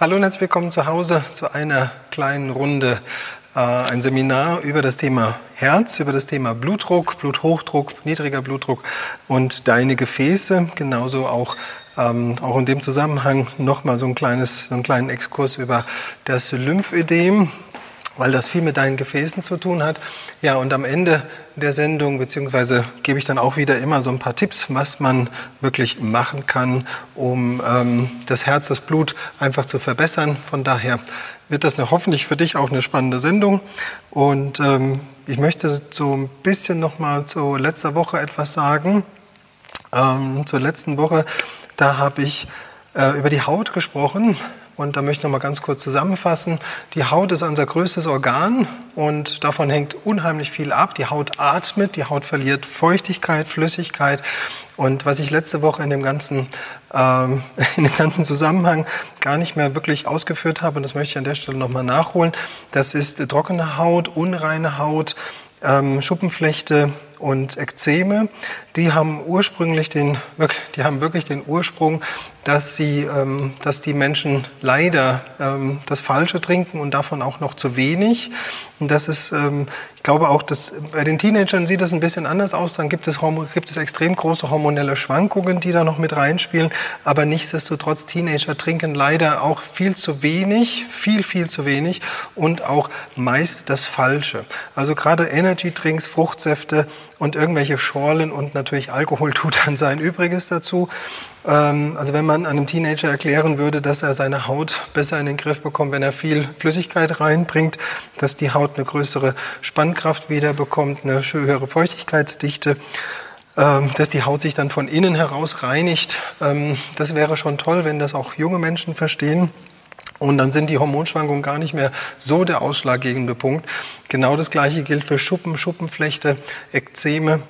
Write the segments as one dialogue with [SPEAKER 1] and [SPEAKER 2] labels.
[SPEAKER 1] Hallo und herzlich willkommen zu Hause zu einer kleinen Runde. Äh, ein Seminar über das Thema Herz, über das Thema Blutdruck, Bluthochdruck, niedriger Blutdruck und deine Gefäße. Genauso auch, ähm, auch in dem Zusammenhang nochmal so ein kleines, so einen kleinen Exkurs über das Lymphödem, weil das viel mit deinen Gefäßen zu tun hat. Ja, und am Ende der Sendung, beziehungsweise gebe ich dann auch wieder immer so ein paar Tipps, was man wirklich machen kann, um ähm, das Herz, das Blut einfach zu verbessern. Von daher wird das eine, hoffentlich für dich auch eine spannende Sendung. Und ähm, ich möchte so ein bisschen nochmal zu letzter Woche etwas sagen. Ähm, zur letzten Woche, da habe ich äh, über die Haut gesprochen und da möchte ich noch mal ganz kurz zusammenfassen. Die Haut ist unser größtes Organ und davon hängt unheimlich viel ab. Die Haut atmet, die Haut verliert Feuchtigkeit, Flüssigkeit. Und was ich letzte Woche in dem ganzen, ähm, in dem ganzen Zusammenhang gar nicht mehr wirklich ausgeführt habe, und das möchte ich an der Stelle noch mal nachholen, das ist trockene Haut, unreine Haut, ähm, Schuppenflechte, und Ekzeme, die haben ursprünglich den, die haben wirklich den Ursprung, dass sie, ähm, dass die Menschen leider ähm, das Falsche trinken und davon auch noch zu wenig. Und das ist, ähm, ich glaube auch, dass bei den Teenagern sieht das ein bisschen anders aus. Dann gibt es, gibt es extrem große hormonelle Schwankungen, die da noch mit reinspielen. Aber nichtsdestotrotz, Teenager trinken leider auch viel zu wenig, viel, viel zu wenig und auch meist das Falsche. Also gerade Energy-Drinks, Fruchtsäfte, und irgendwelche Schorlen und natürlich Alkohol tut dann sein Übriges dazu. Ähm, also wenn man einem Teenager erklären würde, dass er seine Haut besser in den Griff bekommt, wenn er viel Flüssigkeit reinbringt, dass die Haut eine größere Spannkraft wieder bekommt, eine höhere Feuchtigkeitsdichte, ähm, dass die Haut sich dann von innen heraus reinigt. Ähm, das wäre schon toll, wenn das auch junge Menschen verstehen. Und dann sind die Hormonschwankungen gar nicht mehr so der ausschlaggebende Punkt. Genau das Gleiche gilt für Schuppen, Schuppenflechte, Ekzeme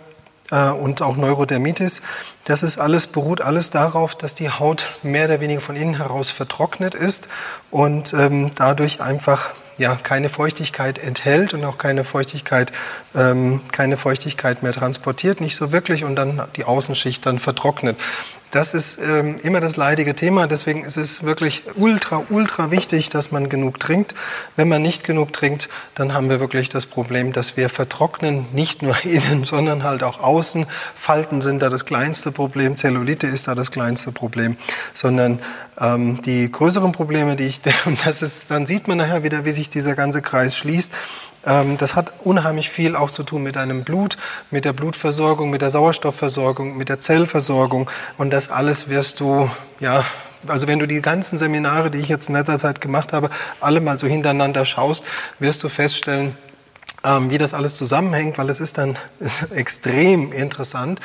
[SPEAKER 1] äh, und auch Neurodermitis. Das ist alles, beruht alles darauf, dass die Haut mehr oder weniger von innen heraus vertrocknet ist und ähm, dadurch einfach ja, keine Feuchtigkeit enthält und auch keine Feuchtigkeit, ähm, keine Feuchtigkeit mehr transportiert, nicht so wirklich und dann die Außenschicht dann vertrocknet. Das ist ähm, immer das leidige Thema. Deswegen ist es wirklich ultra, ultra wichtig, dass man genug trinkt. Wenn man nicht genug trinkt, dann haben wir wirklich das Problem, dass wir vertrocknen, nicht nur innen, sondern halt auch außen. Falten sind da das kleinste Problem, Zellulite ist da das kleinste Problem, sondern ähm, die größeren Probleme, die ich, und das ist, dann sieht man nachher wieder, wie sich dieser ganze Kreis schließt. Ähm, das hat unheimlich viel auch zu tun mit deinem Blut, mit der Blutversorgung, mit der Sauerstoffversorgung, mit der Zellversorgung. Und das alles wirst du, ja, also wenn du die ganzen Seminare, die ich jetzt in letzter Zeit gemacht habe, alle mal so hintereinander schaust, wirst du feststellen, ähm, wie das alles zusammenhängt, weil es ist dann ist extrem interessant.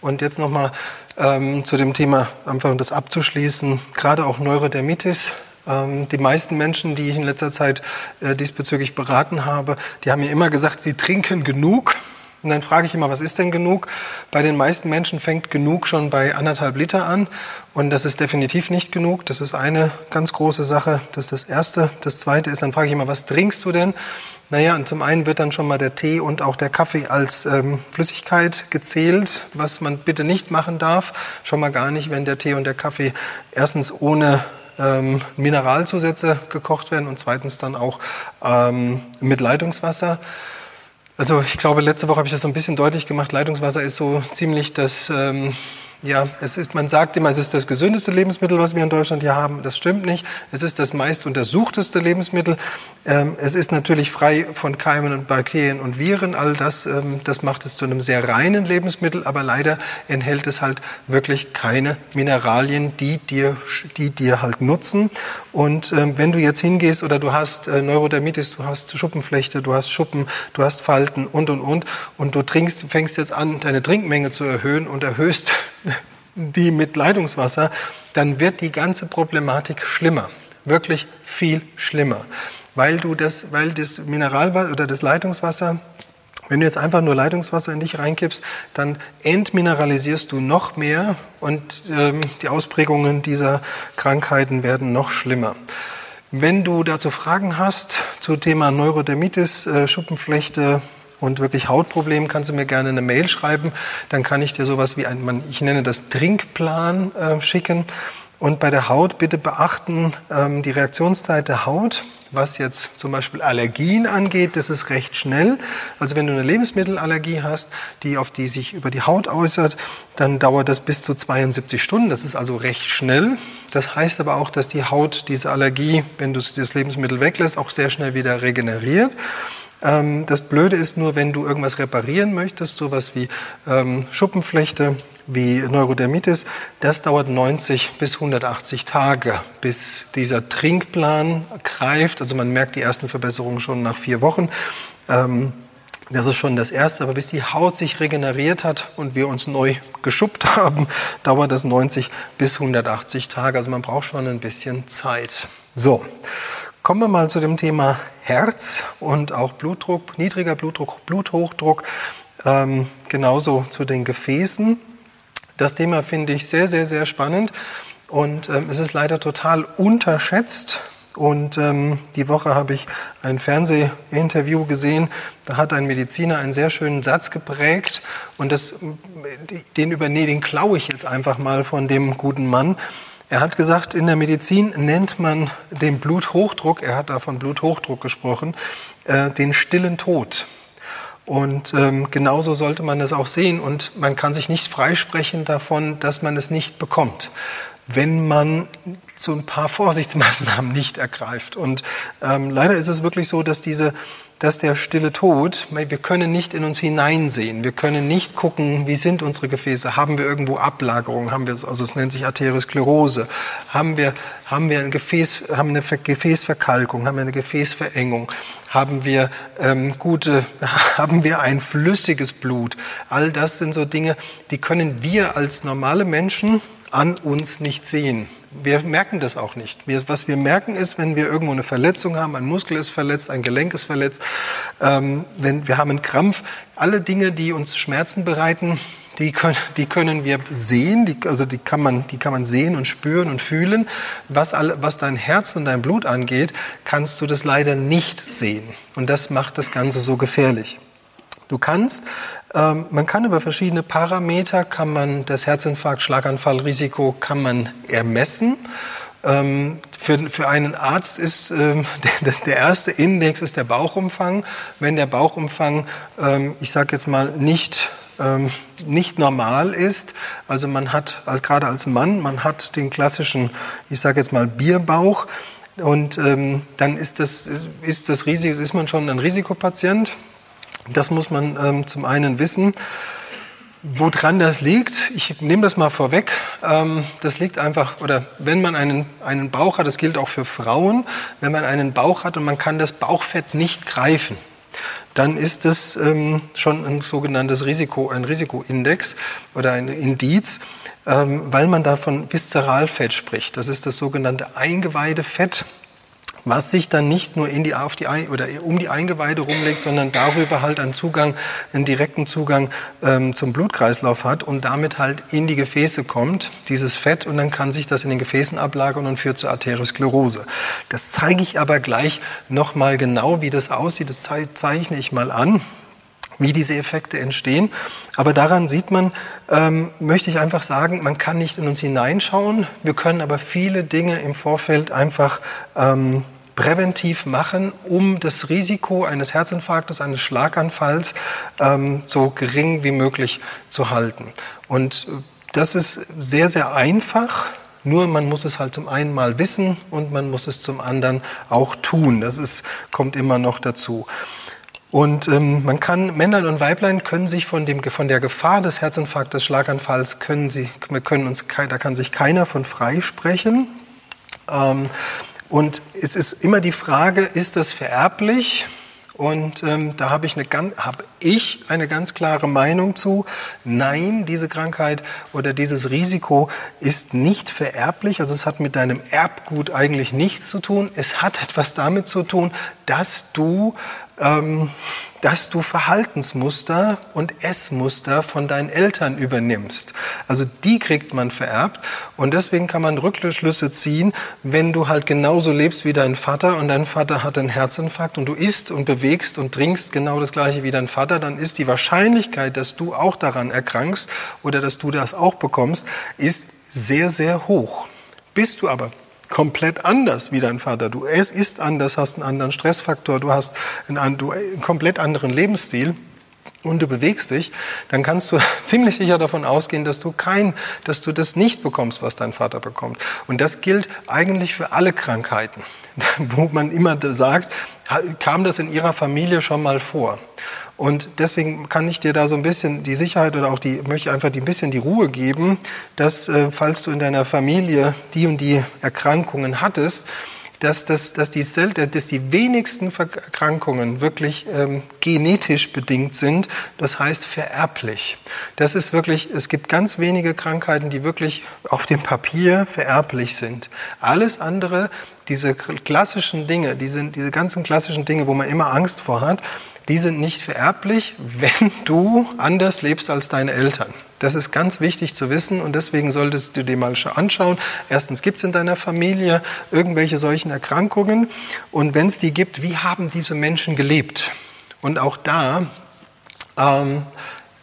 [SPEAKER 1] Und jetzt nochmal ähm, zu dem Thema, einfach um das abzuschließen, gerade auch Neurodermitis die meisten Menschen, die ich in letzter Zeit äh, diesbezüglich beraten habe, die haben mir immer gesagt, sie trinken genug. Und dann frage ich immer, was ist denn genug? Bei den meisten Menschen fängt genug schon bei anderthalb Liter an. Und das ist definitiv nicht genug. Das ist eine ganz große Sache. Das ist das Erste. Das Zweite ist, dann frage ich immer, was trinkst du denn? Naja, und zum einen wird dann schon mal der Tee und auch der Kaffee als ähm, Flüssigkeit gezählt, was man bitte nicht machen darf. Schon mal gar nicht, wenn der Tee und der Kaffee erstens ohne ähm, Mineralzusätze gekocht werden und zweitens dann auch ähm, mit Leitungswasser. Also ich glaube, letzte Woche habe ich das so ein bisschen deutlich gemacht. Leitungswasser ist so ziemlich das ähm, ja, es ist, man sagt immer, es ist das gesündeste Lebensmittel, was wir in Deutschland hier haben. Das stimmt nicht. Es ist das meist untersuchteste Lebensmittel. Ähm, es ist natürlich frei von Keimen und Bakterien und Viren. All das, ähm, das macht es zu einem sehr reinen Lebensmittel. Aber leider enthält es halt wirklich keine Mineralien, die dir, die dir halt nutzen. Und ähm, wenn du jetzt hingehst oder du hast äh, Neurodermitis, du hast Schuppenflechte, du hast Schuppen, du hast Falten und, und, und, und du trinkst, fängst jetzt an, deine Trinkmenge zu erhöhen und erhöhst die mit Leitungswasser, dann wird die ganze Problematik schlimmer. Wirklich viel schlimmer. Weil du das, weil das Mineralwasser oder das Leitungswasser, wenn du jetzt einfach nur Leitungswasser in dich reinkippst, dann entmineralisierst du noch mehr und ähm, die Ausprägungen dieser Krankheiten werden noch schlimmer. Wenn du dazu Fragen hast zu Thema Neurodermitis, äh, Schuppenflechte, und wirklich Hautproblemen, kannst du mir gerne eine Mail schreiben. Dann kann ich dir sowas wie ein, ich nenne das Trinkplan äh, schicken. Und bei der Haut bitte beachten ähm, die Reaktionszeit der Haut. Was jetzt zum Beispiel Allergien angeht, das ist recht schnell. Also wenn du eine Lebensmittelallergie hast, die auf die sich über die Haut äußert, dann dauert das bis zu 72 Stunden. Das ist also recht schnell. Das heißt aber auch, dass die Haut diese Allergie, wenn du das Lebensmittel weglässt, auch sehr schnell wieder regeneriert. Ähm, das Blöde ist nur, wenn du irgendwas reparieren möchtest, sowas wie ähm, Schuppenflechte, wie Neurodermitis, das dauert 90 bis 180 Tage, bis dieser Trinkplan greift. Also man merkt die ersten Verbesserungen schon nach vier Wochen. Ähm, das ist schon das Erste, aber bis die Haut sich regeneriert hat und wir uns neu geschuppt haben, dauert das 90 bis 180 Tage. Also man braucht schon ein bisschen Zeit. So, kommen wir mal zu dem Thema Herz und auch Blutdruck, niedriger Blutdruck, Bluthochdruck, ähm, genauso zu den Gefäßen. Das Thema finde ich sehr, sehr, sehr spannend und ähm, es ist leider total unterschätzt. Und ähm, die Woche habe ich ein Fernsehinterview gesehen, da hat ein Mediziner einen sehr schönen Satz geprägt und das, den übernehme, den klaue ich jetzt einfach mal von dem guten Mann. Er hat gesagt, in der Medizin nennt man den Bluthochdruck, er hat da von Bluthochdruck gesprochen, äh, den stillen Tod. Und ähm, genauso sollte man es auch sehen. Und man kann sich nicht freisprechen davon, dass man es nicht bekommt, wenn man so ein paar Vorsichtsmaßnahmen nicht ergreift. Und ähm, leider ist es wirklich so, dass diese dass der stille Tod, wir können nicht in uns hineinsehen, wir können nicht gucken, wie sind unsere Gefäße, haben wir irgendwo Ablagerungen, haben wir, also es nennt sich Arteriosklerose, haben wir, haben wir ein Gefäß, haben eine Gefäßverkalkung, haben wir eine Gefäßverengung, haben wir ähm, gute, haben wir ein flüssiges Blut. All das sind so Dinge, die können wir als normale Menschen an uns nicht sehen wir merken das auch nicht. Wir, was wir merken ist, wenn wir irgendwo eine Verletzung haben, ein Muskel ist verletzt, ein Gelenk ist verletzt, ähm, wenn wir haben einen Krampf, alle Dinge, die uns Schmerzen bereiten, die können, die können wir sehen, die, also die kann, man, die kann man sehen und spüren und fühlen. Was, alle, was dein Herz und dein Blut angeht, kannst du das leider nicht sehen. Und das macht das Ganze so gefährlich. Du kannst, ähm, man kann über verschiedene Parameter, kann man das Herzinfarkt, Schlaganfallrisiko kann man ermessen. Ähm, für, für einen Arzt ist ähm, der, der erste Index ist der Bauchumfang. Wenn der Bauchumfang, ähm, ich sage jetzt mal, nicht ähm, nicht normal ist. Also man hat, also gerade als Mann, man hat den klassischen, ich sage jetzt mal Bierbauch. Und ähm, dann ist das, ist das Risiko, ist man schon ein Risikopatient. Das muss man ähm, zum einen wissen. Woran das liegt, ich nehme das mal vorweg. Ähm, das liegt einfach, oder wenn man einen, einen Bauch hat, das gilt auch für Frauen, wenn man einen Bauch hat und man kann das Bauchfett nicht greifen, dann ist das ähm, schon ein sogenanntes Risiko, ein Risikoindex oder ein Indiz, ähm, weil man da von Viszeralfett spricht. Das ist das sogenannte Eingeweidefett was sich dann nicht nur in die, auf die oder um die Eingeweide rumlegt, sondern darüber halt einen Zugang, einen direkten Zugang ähm, zum Blutkreislauf hat und damit halt in die Gefäße kommt, dieses Fett, und dann kann sich das in den Gefäßen ablagern und führt zur Arteriosklerose. Das zeige ich aber gleich nochmal genau, wie das aussieht. Das zeichne ich mal an wie diese Effekte entstehen. Aber daran sieht man, ähm, möchte ich einfach sagen, man kann nicht in uns hineinschauen. Wir können aber viele Dinge im Vorfeld einfach ähm, präventiv machen, um das Risiko eines Herzinfarktes, eines Schlaganfalls ähm, so gering wie möglich zu halten. Und äh, das ist sehr, sehr einfach. Nur man muss es halt zum einen mal wissen und man muss es zum anderen auch tun. Das ist, kommt immer noch dazu. Und ähm, man kann, Männlein und Weiblein können sich von, dem, von der Gefahr des Herzinfarktes, Schlaganfalls, können sie, können uns, da kann sich keiner von freisprechen. Ähm, und es ist immer die Frage, ist das vererblich? Und ähm, da habe ich, eine, hab ich eine ganz klare Meinung zu. Nein, diese Krankheit oder dieses Risiko ist nicht vererblich. Also es hat mit deinem Erbgut eigentlich nichts zu tun. Es hat etwas damit zu tun, dass du dass du Verhaltensmuster und Essmuster von deinen Eltern übernimmst. Also die kriegt man vererbt und deswegen kann man Rückschlüsse ziehen, wenn du halt genauso lebst wie dein Vater und dein Vater hat einen Herzinfarkt und du isst und bewegst und trinkst genau das gleiche wie dein Vater, dann ist die Wahrscheinlichkeit, dass du auch daran erkrankst oder dass du das auch bekommst, ist sehr, sehr hoch. Bist du aber komplett anders wie dein Vater, du isst anders, hast einen anderen Stressfaktor, du hast einen, einen komplett anderen Lebensstil, und du bewegst dich, dann kannst du ziemlich sicher davon ausgehen, dass du kein, dass du das nicht bekommst, was dein Vater bekommt. Und das gilt eigentlich für alle Krankheiten, wo man immer sagt, kam das in ihrer Familie schon mal vor. Und deswegen kann ich dir da so ein bisschen die Sicherheit oder auch die, möchte einfach die, ein bisschen die Ruhe geben, dass, äh, falls du in deiner Familie die und die Erkrankungen hattest, dass, dass, dass, die, dass die wenigsten Erkrankungen wirklich ähm, genetisch bedingt sind, das heißt vererblich. Das ist wirklich, es gibt ganz wenige Krankheiten, die wirklich auf dem Papier vererblich sind. Alles andere, diese klassischen Dinge, die sind, diese ganzen klassischen Dinge, wo man immer Angst vor hat, die sind nicht vererblich, wenn du anders lebst als deine Eltern. Das ist ganz wichtig zu wissen und deswegen solltest du dir mal anschauen. Erstens, gibt es in deiner Familie irgendwelche solchen Erkrankungen? Und wenn es die gibt, wie haben diese Menschen gelebt? Und auch da ähm,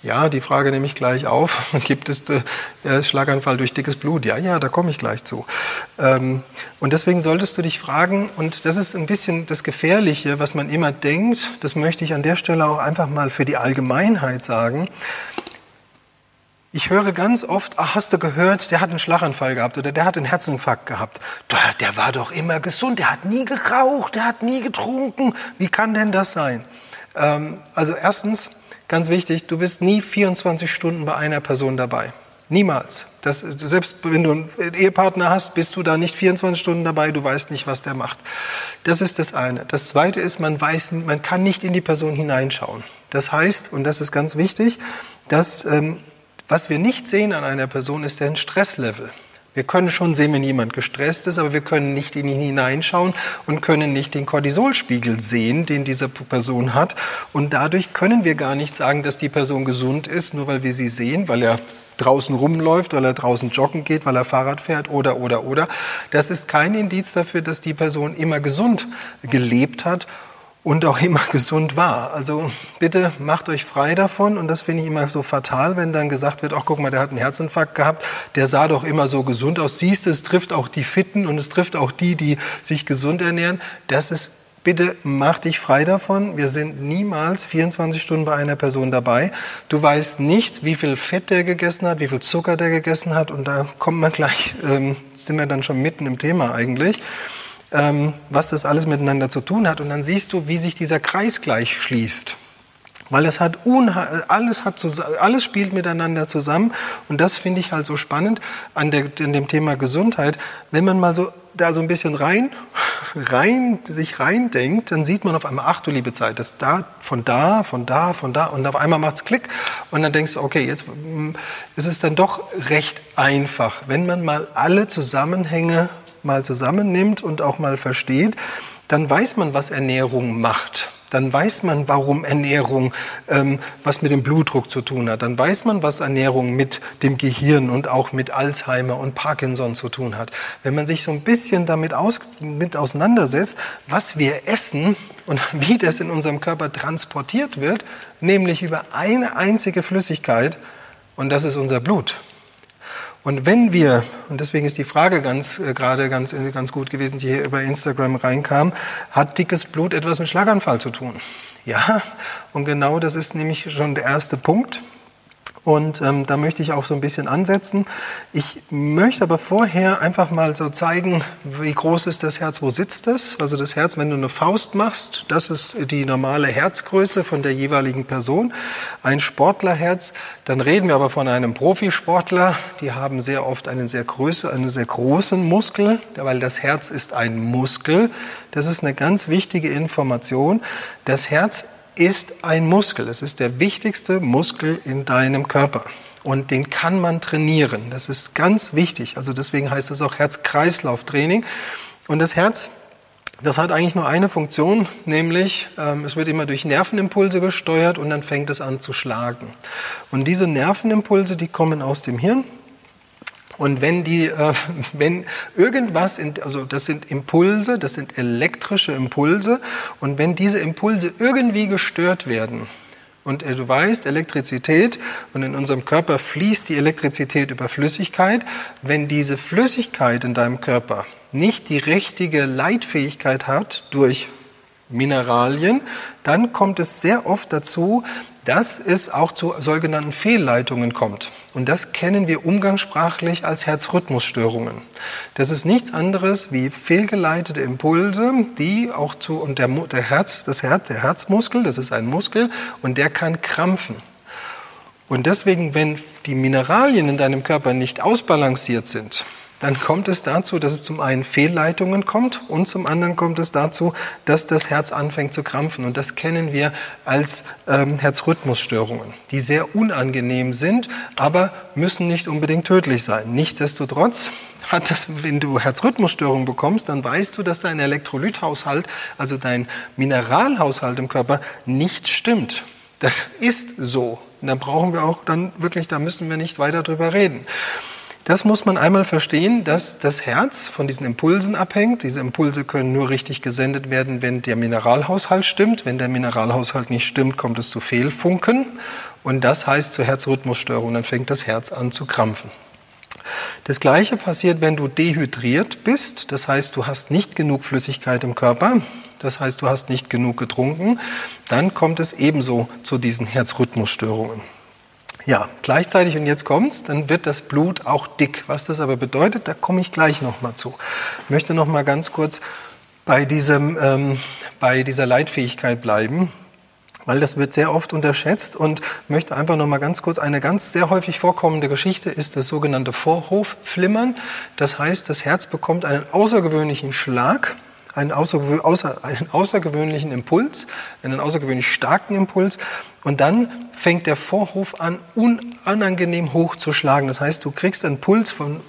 [SPEAKER 1] ja, die Frage nehme ich gleich auf. Gibt es äh, Schlaganfall durch dickes Blut? Ja, ja, da komme ich gleich zu. Ähm, und deswegen solltest du dich fragen, und das ist ein bisschen das Gefährliche, was man immer denkt, das möchte ich an der Stelle auch einfach mal für die Allgemeinheit sagen. Ich höre ganz oft, ach, hast du gehört, der hat einen Schlaganfall gehabt oder der hat einen Herzinfarkt gehabt. Der war doch immer gesund, der hat nie geraucht, der hat nie getrunken. Wie kann denn das sein? Ähm, also erstens, Ganz wichtig, du bist nie 24 Stunden bei einer Person dabei. Niemals. Das, selbst wenn du einen Ehepartner hast, bist du da nicht 24 Stunden dabei, du weißt nicht, was der macht. Das ist das eine. Das zweite ist, man weiß, man kann nicht in die Person hineinschauen. Das heißt, und das ist ganz wichtig, dass, ähm, was wir nicht sehen an einer Person, ist der Stresslevel. Wir können schon sehen, wenn jemand gestresst ist, aber wir können nicht in ihn hineinschauen und können nicht den Cortisolspiegel sehen, den diese Person hat. Und dadurch können wir gar nicht sagen, dass die Person gesund ist, nur weil wir sie sehen, weil er draußen rumläuft, weil er draußen joggen geht, weil er Fahrrad fährt oder, oder, oder. Das ist kein Indiz dafür, dass die Person immer gesund gelebt hat und auch immer gesund war. Also bitte macht euch frei davon und das finde ich immer so fatal, wenn dann gesagt wird, ach guck mal, der hat einen Herzinfarkt gehabt, der sah doch immer so gesund aus. Siehst du, es trifft auch die Fitten und es trifft auch die, die sich gesund ernähren. Das ist Bitte mach dich frei davon. Wir sind niemals 24 Stunden bei einer Person dabei. Du weißt nicht, wie viel Fett der gegessen hat, wie viel Zucker der gegessen hat. Und da kommt man gleich, ähm, sind wir dann schon mitten im Thema eigentlich ähm, was das alles miteinander zu tun hat. Und dann siehst du, wie sich dieser Kreis gleich schließt. Weil es hat alles, hat alles spielt miteinander zusammen. Und das finde ich halt so spannend an, der, an dem Thema Gesundheit. Wenn man mal so da so ein bisschen rein, rein, sich reindenkt, dann sieht man auf einmal, ach du liebe Zeit, das da, von da, von da, von da, und auf einmal macht's Klick, und dann denkst du, okay, jetzt mm, ist es dann doch recht einfach, wenn man mal alle Zusammenhänge mal zusammennimmt und auch mal versteht, dann weiß man, was Ernährung macht. Dann weiß man, warum Ernährung ähm, was mit dem Blutdruck zu tun hat. Dann weiß man, was Ernährung mit dem Gehirn und auch mit Alzheimer und Parkinson zu tun hat. Wenn man sich so ein bisschen damit aus, mit auseinandersetzt, was wir essen und wie das in unserem Körper transportiert wird, nämlich über eine einzige Flüssigkeit, und das ist unser Blut. Und wenn wir, und deswegen ist die Frage ganz, äh, gerade ganz, äh, ganz gut gewesen, die hier über Instagram reinkam, hat dickes Blut etwas mit Schlaganfall zu tun? Ja, und genau das ist nämlich schon der erste Punkt. Und ähm, da möchte ich auch so ein bisschen ansetzen. Ich möchte aber vorher einfach mal so zeigen, wie groß ist das Herz, wo sitzt es? Also das Herz, wenn du eine Faust machst, das ist die normale Herzgröße von der jeweiligen Person. Ein Sportlerherz, dann reden wir aber von einem Profisportler, die haben sehr oft einen sehr, Größe, einen sehr großen Muskel, weil das Herz ist ein Muskel. Das ist eine ganz wichtige Information. Das Herz ist ein Muskel. Es ist der wichtigste Muskel in deinem Körper. Und den kann man trainieren. Das ist ganz wichtig. Also deswegen heißt es auch Herz-Kreislauf-Training. Und das Herz, das hat eigentlich nur eine Funktion, nämlich ähm, es wird immer durch Nervenimpulse gesteuert und dann fängt es an zu schlagen. Und diese Nervenimpulse, die kommen aus dem Hirn und wenn die, äh, wenn irgendwas, in, also das sind Impulse, das sind elektrische Impulse, und wenn diese Impulse irgendwie gestört werden, Und äh, du weißt, Elektrizität und in unserem Körper fließt die Elektrizität über Flüssigkeit. Wenn diese Flüssigkeit in deinem Körper nicht die richtige Leitfähigkeit hat durch Mineralien, dann kommt es sehr oft dazu, dass es auch zu sogenannten Fehlleitungen kommt. Und das kennen wir umgangssprachlich als Herzrhythmusstörungen. Das ist nichts anderes wie fehlgeleitete Impulse, die auch zu, und der, der Herz, das Herz, der Herzmuskel, das ist ein Muskel, und der kann krampfen. Und deswegen, wenn die Mineralien in deinem Körper nicht ausbalanciert sind, dann kommt es dazu, dass es zum einen Fehlleitungen kommt und zum anderen kommt es dazu, dass das Herz anfängt zu krampfen. Und das kennen wir als ähm, Herzrhythmusstörungen, die sehr unangenehm sind, aber müssen nicht unbedingt tödlich sein. Nichtsdestotrotz hat das, wenn du Herzrhythmusstörungen bekommst, dann weißt du, dass dein Elektrolythaushalt, also dein Mineralhaushalt im Körper nicht stimmt. Das ist so. Und da brauchen wir auch dann wirklich, da müssen wir nicht weiter drüber reden. Das muss man einmal verstehen, dass das Herz von diesen Impulsen abhängt. Diese Impulse können nur richtig gesendet werden, wenn der Mineralhaushalt stimmt. Wenn der Mineralhaushalt nicht stimmt, kommt es zu Fehlfunken. Und das heißt zu Herzrhythmusstörungen. Dann fängt das Herz an zu krampfen. Das Gleiche passiert, wenn du dehydriert bist. Das heißt, du hast nicht genug Flüssigkeit im Körper. Das heißt, du hast nicht genug getrunken. Dann kommt es ebenso zu diesen Herzrhythmusstörungen. Ja, gleichzeitig, und jetzt kommt's, dann wird das Blut auch dick. Was das aber bedeutet, da komme ich gleich nochmal zu. Ich möchte nochmal ganz kurz bei, diesem, ähm, bei dieser Leitfähigkeit bleiben, weil das wird sehr oft unterschätzt und möchte einfach nochmal ganz kurz, eine ganz sehr häufig vorkommende Geschichte ist das sogenannte Vorhofflimmern. Das heißt, das Herz bekommt einen außergewöhnlichen Schlag einen, außer, außer, einen außergewöhnlichen Impuls, einen außergewöhnlich starken Impuls. Und dann fängt der Vorhof an, unangenehm hoch zu schlagen. Das heißt, du kriegst einen Puls von,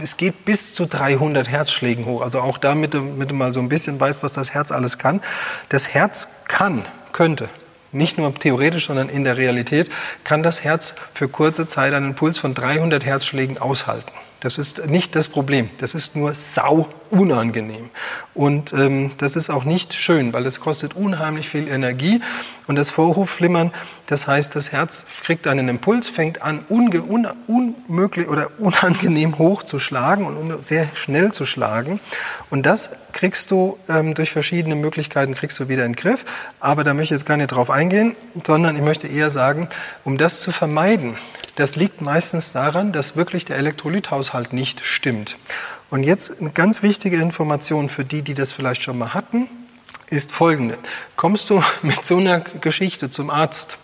[SPEAKER 1] es geht bis zu 300 Herzschlägen hoch. Also auch damit, damit du mal so ein bisschen weißt, was das Herz alles kann. Das Herz kann, könnte, nicht nur theoretisch, sondern in der Realität, kann das Herz für kurze Zeit einen Puls von 300 Herzschlägen aushalten. Das ist nicht das Problem. Das ist nur sau unangenehm. Und ähm, das ist auch nicht schön, weil das kostet unheimlich viel Energie. Und das Vorhofflimmern, das heißt, das Herz kriegt einen Impuls, fängt an, unge, un, unmöglich oder unangenehm hoch zu schlagen und sehr schnell zu schlagen. Und das kriegst du ähm, durch verschiedene Möglichkeiten kriegst du wieder in den Griff. Aber da möchte ich jetzt gar nicht drauf eingehen, sondern ich möchte eher sagen, um das zu vermeiden, das liegt meistens daran, dass wirklich der Elektrolythaushalt nicht stimmt. Und jetzt eine ganz wichtige Information für die, die das vielleicht schon mal hatten, ist folgende. Kommst du mit so einer Geschichte zum Arzt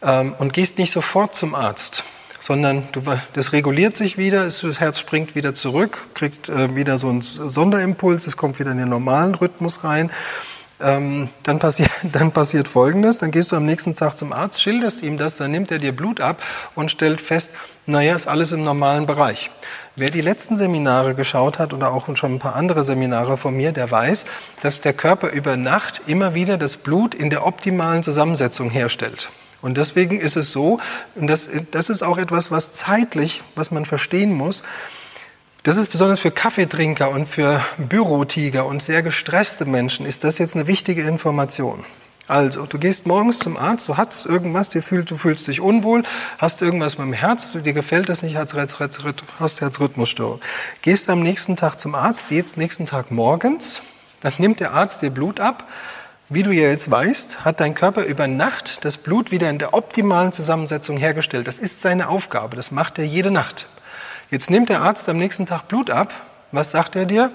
[SPEAKER 1] ähm, und gehst nicht sofort zum Arzt, sondern du, das reguliert sich wieder, das Herz springt wieder zurück, kriegt äh, wieder so einen Sonderimpuls, es kommt wieder in den normalen Rhythmus rein ähm, dann, passiert, dann passiert Folgendes, dann gehst du am nächsten Tag zum Arzt, schilderst ihm das, dann nimmt er dir Blut ab und stellt fest, naja, ist alles im normalen Bereich. Wer die letzten Seminare geschaut hat oder auch schon ein paar andere Seminare von mir, der weiß, dass der Körper über Nacht immer wieder das Blut in der optimalen Zusammensetzung herstellt. Und deswegen ist es so, und das, das ist auch etwas, was zeitlich, was man verstehen muss, das ist besonders für Kaffeetrinker und für Bürotiger und sehr gestresste Menschen ist das jetzt eine wichtige Information. Also, du gehst morgens zum Arzt, du hast irgendwas, du fühlst, du fühlst dich unwohl, hast irgendwas mit dem Herz, dir gefällt das nicht, hast Herzrhythmusstörung. Gehst am nächsten Tag zum Arzt, jetzt nächsten Tag morgens, dann nimmt der Arzt dir Blut ab. Wie du ja jetzt weißt, hat dein Körper über Nacht das Blut wieder in der optimalen Zusammensetzung hergestellt. Das ist seine Aufgabe, das macht er jede Nacht. Jetzt nimmt der Arzt am nächsten Tag Blut ab. Was sagt er dir?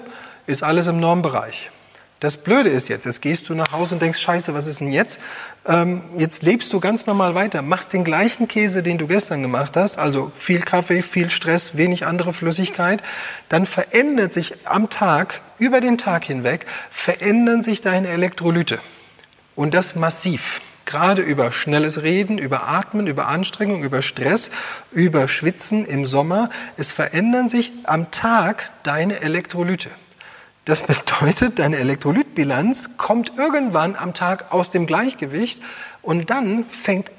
[SPEAKER 1] Ist alles im Normbereich. Das Blöde ist jetzt, jetzt gehst du nach Hause und denkst, scheiße, was ist denn jetzt? Ähm, jetzt lebst du ganz normal weiter, machst den gleichen Käse, den du gestern gemacht hast, also viel Kaffee, viel Stress, wenig andere Flüssigkeit. Dann verändert sich am Tag, über den Tag hinweg, verändern sich deine Elektrolyte. Und das massiv gerade über schnelles Reden, über Atmen, über Anstrengung, über Stress, über Schwitzen im Sommer. Es verändern sich am Tag deine Elektrolyte. Das bedeutet, deine Elektrolytbilanz kommt irgendwann am Tag aus dem Gleichgewicht und dann fängt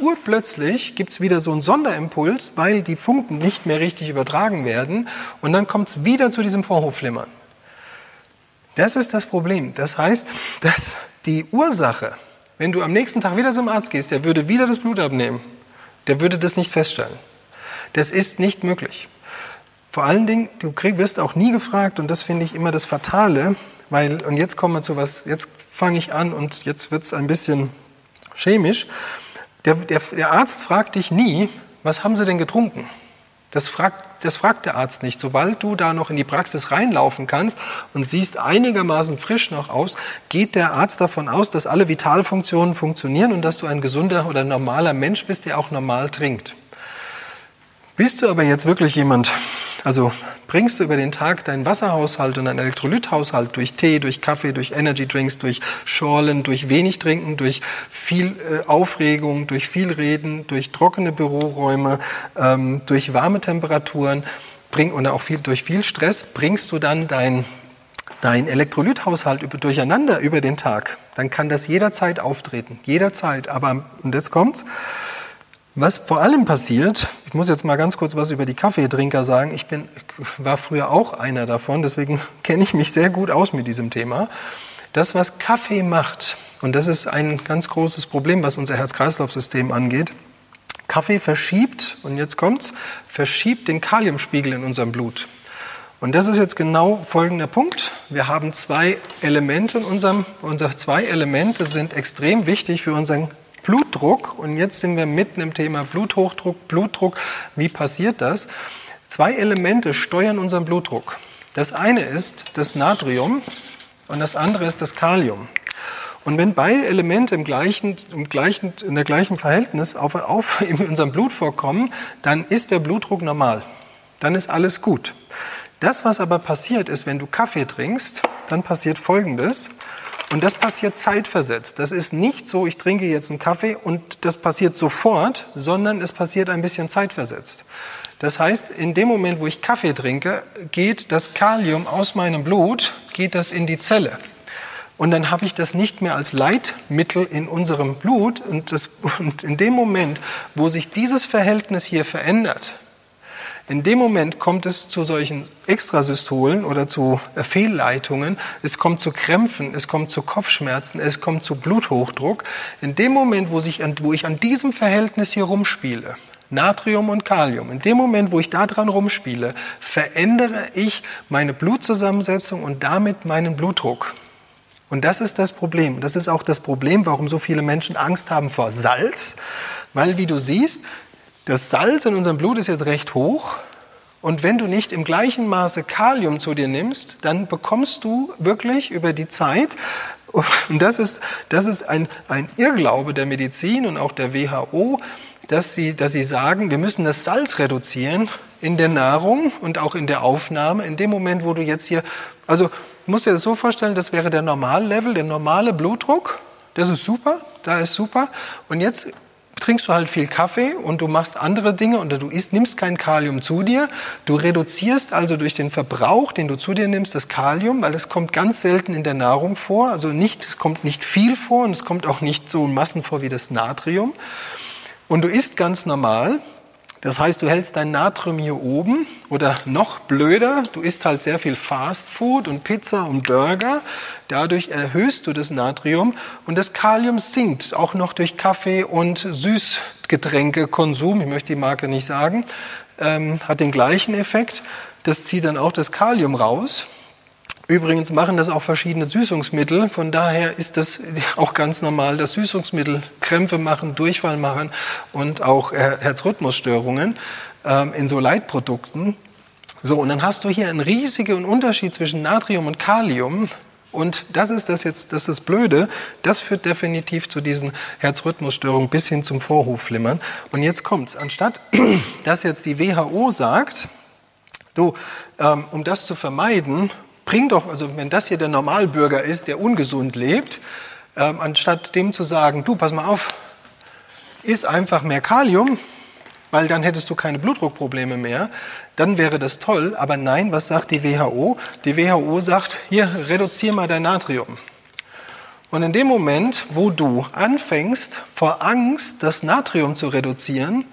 [SPEAKER 1] urplötzlich gibt es wieder so einen Sonderimpuls, weil die Funken nicht mehr richtig übertragen werden und dann kommt es wieder zu diesem Vorhofflimmern. Das ist das Problem. Das heißt, dass die Ursache wenn du am nächsten Tag wieder zum Arzt gehst, der würde wieder das Blut abnehmen. Der würde das nicht feststellen. Das ist nicht möglich. Vor allen Dingen, du wirst auch nie gefragt, und das finde ich immer das Fatale, weil, und jetzt kommen wir zu was, jetzt fange ich an und jetzt wird es ein bisschen chemisch. Der, der, der Arzt fragt dich nie, was haben Sie denn getrunken? Das fragt, das fragt der Arzt nicht. Sobald du da noch in die Praxis reinlaufen kannst und siehst einigermaßen frisch noch aus, geht der Arzt davon aus, dass alle Vitalfunktionen funktionieren und dass du ein gesunder oder normaler Mensch bist, der auch normal trinkt. Bist du aber jetzt wirklich jemand, also bringst du über den Tag deinen Wasserhaushalt und deinen Elektrolythaushalt durch Tee, durch Kaffee, durch Energy Drinks, durch Schorlen, durch wenig Trinken, durch viel äh, Aufregung, durch viel Reden, durch trockene Büroräume, ähm, durch warme Temperaturen bring, oder auch viel, durch viel Stress, bringst du dann dein dein Elektrolythaushalt über, durcheinander über den Tag, dann kann das jederzeit auftreten. Jederzeit. Aber, und jetzt kommt's, was vor allem passiert, ich muss jetzt mal ganz kurz was über die Kaffeetrinker sagen. Ich bin, war früher auch einer davon, deswegen kenne ich mich sehr gut aus mit diesem Thema. Das, was Kaffee macht, und das ist ein ganz großes Problem, was unser Herz-Kreislauf-System angeht. Kaffee verschiebt, und jetzt kommt's, verschiebt den Kaliumspiegel in unserem Blut. Und das ist jetzt genau folgender Punkt. Wir haben zwei Elemente in unserem, unsere zwei Elemente sind extrem wichtig für unseren Blutdruck. Und jetzt sind wir mitten im Thema Bluthochdruck, Blutdruck. Wie passiert das? Zwei Elemente steuern unseren Blutdruck. Das eine ist das Natrium und das andere ist das Kalium. Und wenn beide Elemente im gleichen, im gleichen, in der gleichen Verhältnis auf, auf in unserem Blut vorkommen, dann ist der Blutdruck normal. Dann ist alles gut. Das, was aber passiert ist, wenn du Kaffee trinkst, dann passiert Folgendes. Und das passiert zeitversetzt. Das ist nicht so, ich trinke jetzt einen Kaffee und das passiert sofort, sondern es passiert ein bisschen zeitversetzt. Das heißt, in dem Moment, wo ich Kaffee trinke, geht das Kalium aus meinem Blut, geht das in die Zelle. Und dann habe ich das nicht mehr als Leitmittel in unserem Blut. Und, das, und in dem Moment, wo sich dieses Verhältnis hier verändert, in dem Moment kommt es zu solchen Extrasystolen oder zu Fehlleitungen. Es kommt zu Krämpfen, es kommt zu Kopfschmerzen, es kommt zu Bluthochdruck. In dem Moment, wo, sich, wo ich an diesem Verhältnis hier rumspiele, Natrium und Kalium. In dem Moment, wo ich da dran rumspiele, verändere ich meine Blutzusammensetzung und damit meinen Blutdruck. Und das ist das Problem. Das ist auch das Problem, warum so viele Menschen Angst haben vor Salz. Weil, wie du siehst, das Salz in unserem Blut ist jetzt recht hoch. Und wenn du nicht im gleichen Maße Kalium zu dir nimmst, dann bekommst du wirklich über die Zeit, und das ist, das ist ein, ein Irrglaube der Medizin und auch der WHO, dass sie, dass sie sagen, wir müssen das Salz reduzieren in der Nahrung und auch in der Aufnahme. In dem Moment, wo du jetzt hier, also musst dir das so vorstellen, das wäre der Normallevel, der normale Blutdruck. Das ist super, da ist super. Und jetzt trinkst du halt viel Kaffee und du machst andere Dinge oder du isst, nimmst kein Kalium zu dir. Du reduzierst also durch den Verbrauch, den du zu dir nimmst, das Kalium, weil es kommt ganz selten in der Nahrung vor. Also nicht, es kommt nicht viel vor und es kommt auch nicht so in Massen vor wie das Natrium. Und du isst ganz normal. Das heißt, du hältst dein Natrium hier oben oder noch blöder, du isst halt sehr viel Fast Food und Pizza und Burger. Dadurch erhöhst du das Natrium und das Kalium sinkt auch noch durch Kaffee und Süßgetränkekonsum. Ich möchte die Marke nicht sagen, ähm, hat den gleichen Effekt. Das zieht dann auch das Kalium raus. Übrigens machen das auch verschiedene Süßungsmittel. Von daher ist das auch ganz normal, dass Süßungsmittel Krämpfe machen, Durchfall machen und auch äh, Herzrhythmusstörungen ähm, in so Leitprodukten. So, und dann hast du hier einen riesigen Unterschied zwischen Natrium und Kalium. Und das ist das jetzt, das ist Blöde. Das führt definitiv zu diesen Herzrhythmusstörungen bis hin zum Vorhofflimmern. Und jetzt kommt's. Anstatt, dass jetzt die WHO sagt, du, ähm, um das zu vermeiden, bring doch, also wenn das hier der Normalbürger ist, der ungesund lebt, ähm, anstatt dem zu sagen, du, pass mal auf, iss einfach mehr Kalium, weil dann hättest du keine Blutdruckprobleme mehr, dann wäre das toll. Aber nein, was sagt die WHO? Die WHO sagt, hier, reduziere mal dein Natrium. Und in dem Moment, wo du anfängst, vor Angst das Natrium zu reduzieren,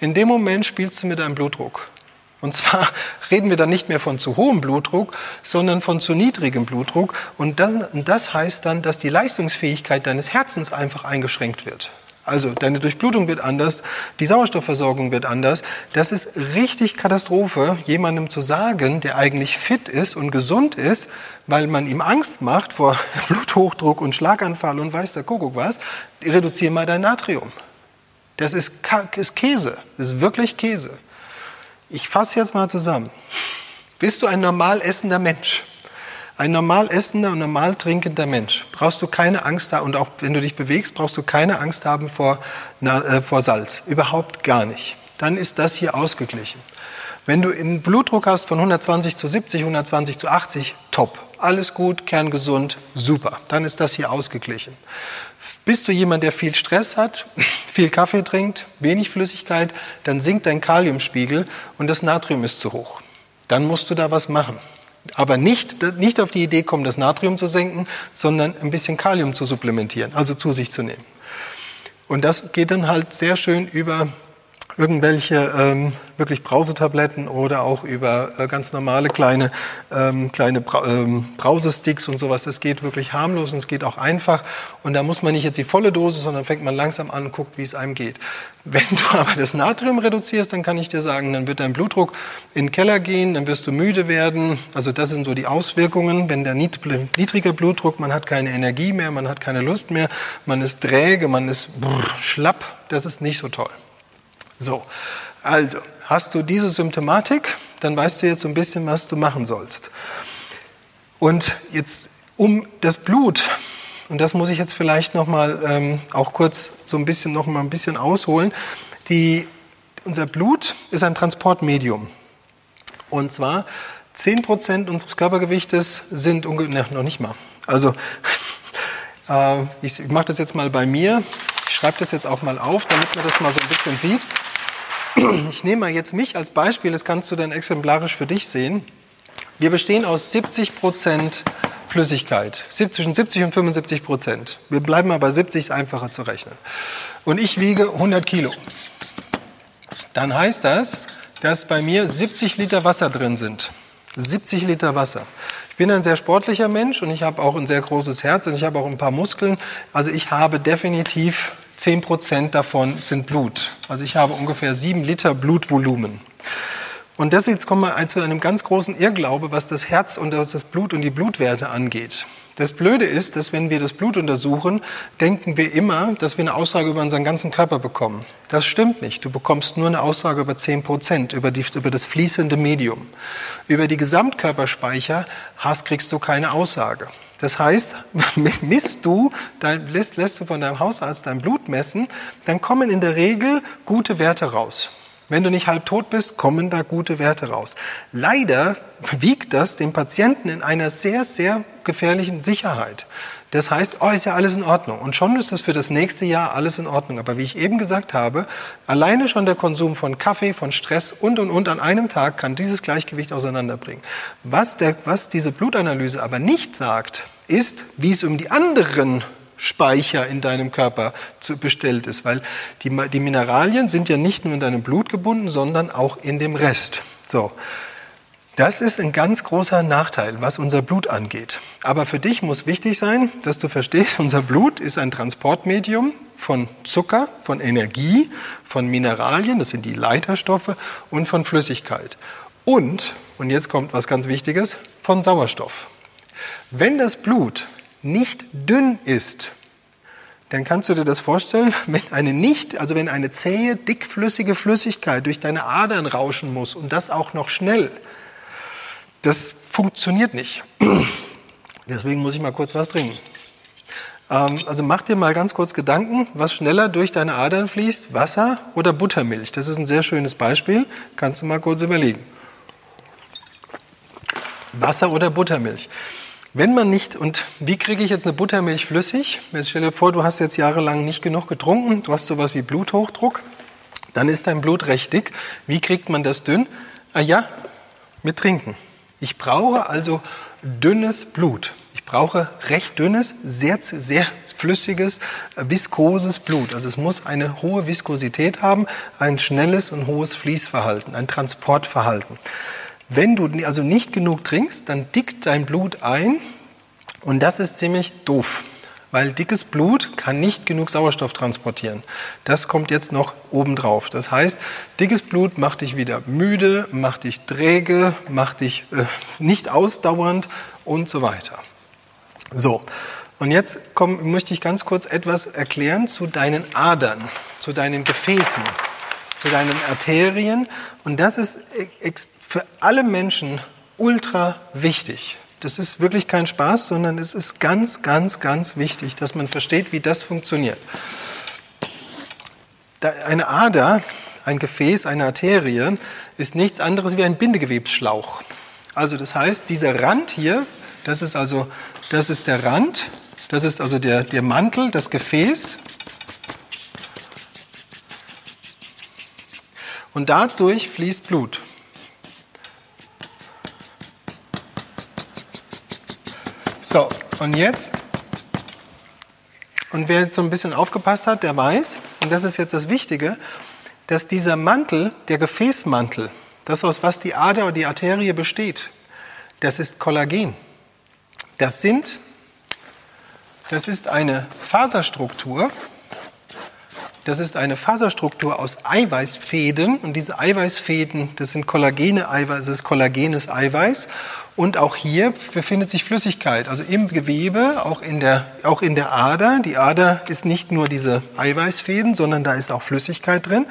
[SPEAKER 1] in dem Moment spielst du mit deinem Blutdruck. Und zwar reden wir dann nicht mehr von zu hohem Blutdruck, sondern von zu niedrigem Blutdruck. Und das, das heißt dann, dass die Leistungsfähigkeit deines Herzens einfach eingeschränkt wird. Also deine Durchblutung wird anders, die Sauerstoffversorgung wird anders. Das ist richtig Katastrophe, jemandem zu sagen, der eigentlich fit ist und gesund ist, weil man ihm Angst macht vor Bluthochdruck und Schlaganfall und weiß der Kuckuck was, reduziere mal dein Natrium. Das ist, ist Käse, das ist wirklich Käse. Ich fasse jetzt mal zusammen. Bist du ein normal essender Mensch? Ein normal essender und normal trinkender Mensch brauchst du keine Angst haben, und auch wenn du dich bewegst, brauchst du keine Angst haben vor, äh, vor Salz. Überhaupt gar nicht. Dann ist das hier ausgeglichen. Wenn du einen Blutdruck hast von 120 zu 70, 120 zu 80, top. Alles gut, kerngesund, super. Dann ist das hier ausgeglichen. Bist du jemand, der viel Stress hat, viel Kaffee trinkt, wenig Flüssigkeit, dann sinkt dein Kaliumspiegel und das Natrium ist zu hoch. Dann musst du da was machen aber nicht, nicht auf die Idee kommen, das Natrium zu senken, sondern ein bisschen Kalium zu supplementieren, also zu sich zu nehmen. Und das geht dann halt sehr schön über irgendwelche ähm, wirklich Brausetabletten oder auch über äh, ganz normale kleine, ähm, kleine Bra ähm, Brausesticks und sowas. Das geht wirklich harmlos und es geht auch einfach. Und da muss man nicht jetzt die volle Dose, sondern fängt man langsam an und guckt, wie es einem geht. Wenn du aber das Natrium reduzierst, dann kann ich dir sagen, dann wird dein Blutdruck in den Keller gehen, dann wirst du müde werden. Also das sind so die Auswirkungen. Wenn der niedrige Blutdruck, man hat keine Energie mehr, man hat keine Lust mehr, man ist träge, man ist brr, schlapp, das ist nicht so toll. So, also hast du diese Symptomatik, dann weißt du jetzt so ein bisschen, was du machen sollst. Und jetzt um das Blut, und das muss ich jetzt vielleicht noch mal ähm, auch kurz so ein bisschen noch mal ein bisschen ausholen. Die, unser Blut ist ein Transportmedium. Und zwar 10 Prozent unseres Körpergewichtes sind ungefähr, noch nicht mal. Also äh, ich, ich mache das jetzt mal bei mir. Ich schreibe das jetzt auch mal auf, damit man das mal so ein bisschen sieht. Ich nehme mal jetzt mich als Beispiel, das kannst du dann exemplarisch für dich sehen. Wir bestehen aus 70 Prozent Flüssigkeit, zwischen 70 und 75 Prozent. Wir bleiben mal bei 70, ist einfacher zu rechnen. Und ich wiege 100 Kilo. Dann heißt das, dass bei mir 70 Liter Wasser drin sind. 70 Liter Wasser. Ich bin ein sehr sportlicher Mensch und ich habe auch ein sehr großes Herz und ich habe auch ein paar Muskeln. Also ich habe definitiv 10 Prozent davon sind Blut. Also ich habe ungefähr 7 Liter Blutvolumen. Und das jetzt kommen wir zu einem ganz großen Irrglaube, was das Herz und das Blut und die Blutwerte angeht. Das Blöde ist, dass wenn wir das Blut untersuchen, denken wir immer, dass wir eine Aussage über unseren ganzen Körper bekommen. Das stimmt nicht. Du bekommst nur eine Aussage über 10 Prozent, über, über das fließende Medium. Über die Gesamtkörperspeicher hast, kriegst du keine Aussage. Das heißt, misst du, lässt, lässt du von deinem Hausarzt dein Blut messen, dann kommen in der Regel gute Werte raus. Wenn du nicht halb tot bist, kommen da gute Werte raus. Leider wiegt das den Patienten in einer sehr, sehr gefährlichen Sicherheit. Das heißt, oh, ist ja alles in Ordnung. Und schon ist das für das nächste Jahr alles in Ordnung. Aber wie ich eben gesagt habe, alleine schon der Konsum von Kaffee, von Stress und, und, und an einem Tag kann dieses Gleichgewicht auseinanderbringen. Was, der, was diese Blutanalyse aber nicht sagt, ist, wie es um die anderen Speicher in deinem Körper zu, bestellt ist, weil die, die Mineralien sind ja nicht nur in deinem Blut gebunden, sondern auch in dem Rest. So. Das ist ein ganz großer Nachteil, was unser Blut angeht. Aber für dich muss wichtig sein, dass du verstehst, unser Blut ist ein Transportmedium von Zucker, von Energie, von Mineralien, das sind die Leiterstoffe, und von Flüssigkeit. Und, und jetzt kommt was ganz Wichtiges, von Sauerstoff. Wenn das Blut nicht dünn ist, dann kannst du dir das vorstellen, wenn eine nicht, also wenn eine zähe, dickflüssige Flüssigkeit durch deine Adern rauschen muss und das auch noch schnell, das funktioniert nicht. Deswegen muss ich mal kurz was trinken. Ähm, also mach dir mal ganz kurz Gedanken, was schneller durch deine Adern fließt, Wasser oder Buttermilch. Das ist ein sehr schönes Beispiel. Kannst du mal kurz überlegen. Wasser oder Buttermilch. Wenn man nicht, und wie kriege ich jetzt eine Buttermilch flüssig? Jetzt stell dir vor, du hast jetzt jahrelang nicht genug getrunken, du hast sowas wie Bluthochdruck, dann ist dein Blut recht dick. Wie kriegt man das dünn? Ah ja, mit Trinken. Ich brauche also dünnes Blut. Ich brauche recht dünnes, sehr, sehr flüssiges, viskoses Blut. Also es muss eine hohe Viskosität haben, ein schnelles und hohes Fließverhalten, ein Transportverhalten. Wenn du also nicht genug trinkst, dann dickt dein Blut ein und das ist ziemlich doof, weil dickes Blut kann nicht genug Sauerstoff transportieren. Das kommt jetzt noch obendrauf. Das heißt, dickes Blut macht dich wieder müde, macht dich träge, macht dich äh, nicht ausdauernd und so weiter. So, und jetzt komm, möchte ich ganz kurz etwas erklären zu deinen Adern, zu deinen Gefäßen, zu deinen Arterien. Und das ist für alle Menschen ultra wichtig. Das ist wirklich kein Spaß, sondern es ist ganz, ganz, ganz wichtig, dass man versteht, wie das funktioniert. Eine Ader, ein Gefäß, eine Arterie ist nichts anderes wie ein Bindegewebsschlauch. Also das heißt, dieser Rand hier, das ist also, das ist der Rand, das ist also der, der Mantel, das Gefäß. Und dadurch fließt Blut. So, und jetzt, und wer jetzt so ein bisschen aufgepasst hat, der weiß, und das ist jetzt das Wichtige, dass dieser Mantel, der Gefäßmantel, das aus was die Ader oder die Arterie besteht, das ist Kollagen. Das sind, das ist eine Faserstruktur, das ist eine Faserstruktur aus Eiweißfäden und diese Eiweißfäden, das sind Kollagene Eiweiß, das ist kollagenes Eiweiß und auch hier befindet sich Flüssigkeit, also im Gewebe, auch in der, auch in der Ader. Die Ader ist nicht nur diese Eiweißfäden, sondern da ist auch Flüssigkeit drin.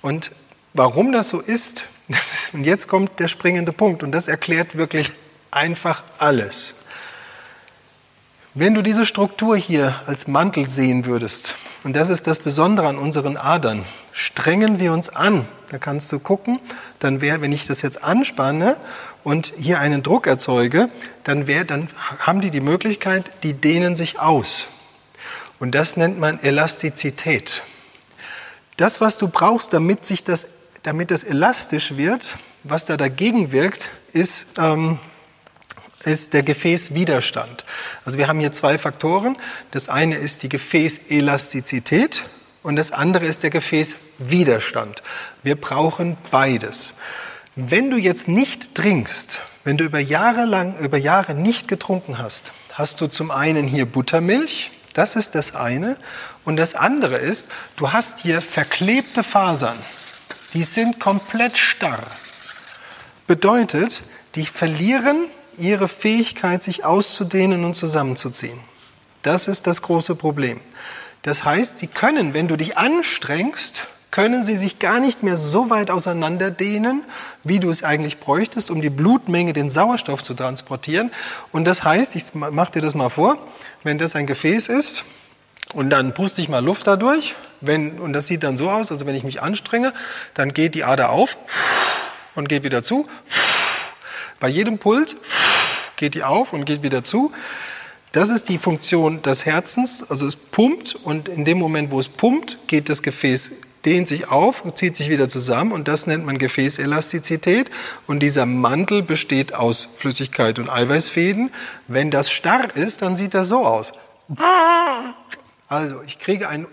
[SPEAKER 1] Und warum das so ist, das ist und jetzt kommt der springende Punkt und das erklärt wirklich einfach alles. Wenn du diese Struktur hier als Mantel sehen würdest, und das ist das Besondere an unseren Adern, strengen wir uns an, da kannst du gucken, dann wäre, wenn ich das jetzt anspanne und hier einen Druck erzeuge, dann, wär, dann haben die die Möglichkeit, die dehnen sich aus. Und das nennt man Elastizität. Das, was du brauchst, damit, sich das, damit das elastisch wird, was da dagegen wirkt, ist ähm, ist der Gefäßwiderstand. Also wir haben hier zwei Faktoren. Das eine ist die Gefäßelastizität und das andere ist der Gefäßwiderstand. Wir brauchen beides. Wenn du jetzt nicht trinkst, wenn du über Jahre lang, über Jahre nicht getrunken hast, hast du zum einen hier Buttermilch, das ist das eine. Und das andere ist, du hast hier verklebte Fasern. Die sind komplett starr. Bedeutet, die verlieren ihre Fähigkeit, sich auszudehnen und zusammenzuziehen. Das ist das große Problem. Das heißt, sie können, wenn du dich anstrengst, können sie sich gar nicht mehr so weit auseinanderdehnen, wie du es eigentlich bräuchtest, um die Blutmenge, den Sauerstoff zu transportieren. Und das heißt, ich mach dir das mal vor, wenn das ein Gefäß ist und dann puste ich mal Luft dadurch, wenn, und das sieht dann so aus, also wenn ich mich anstrenge, dann geht die Ader auf und geht wieder zu. Bei jedem Puls geht die auf und geht wieder zu. Das ist die Funktion des Herzens, also es pumpt und in dem Moment, wo es pumpt, geht das Gefäß dehnt sich auf und zieht sich wieder zusammen und das nennt man Gefäßelastizität und dieser Mantel besteht aus Flüssigkeit und Eiweißfäden. Wenn das starr ist, dann sieht das so aus. Also ich kriege ein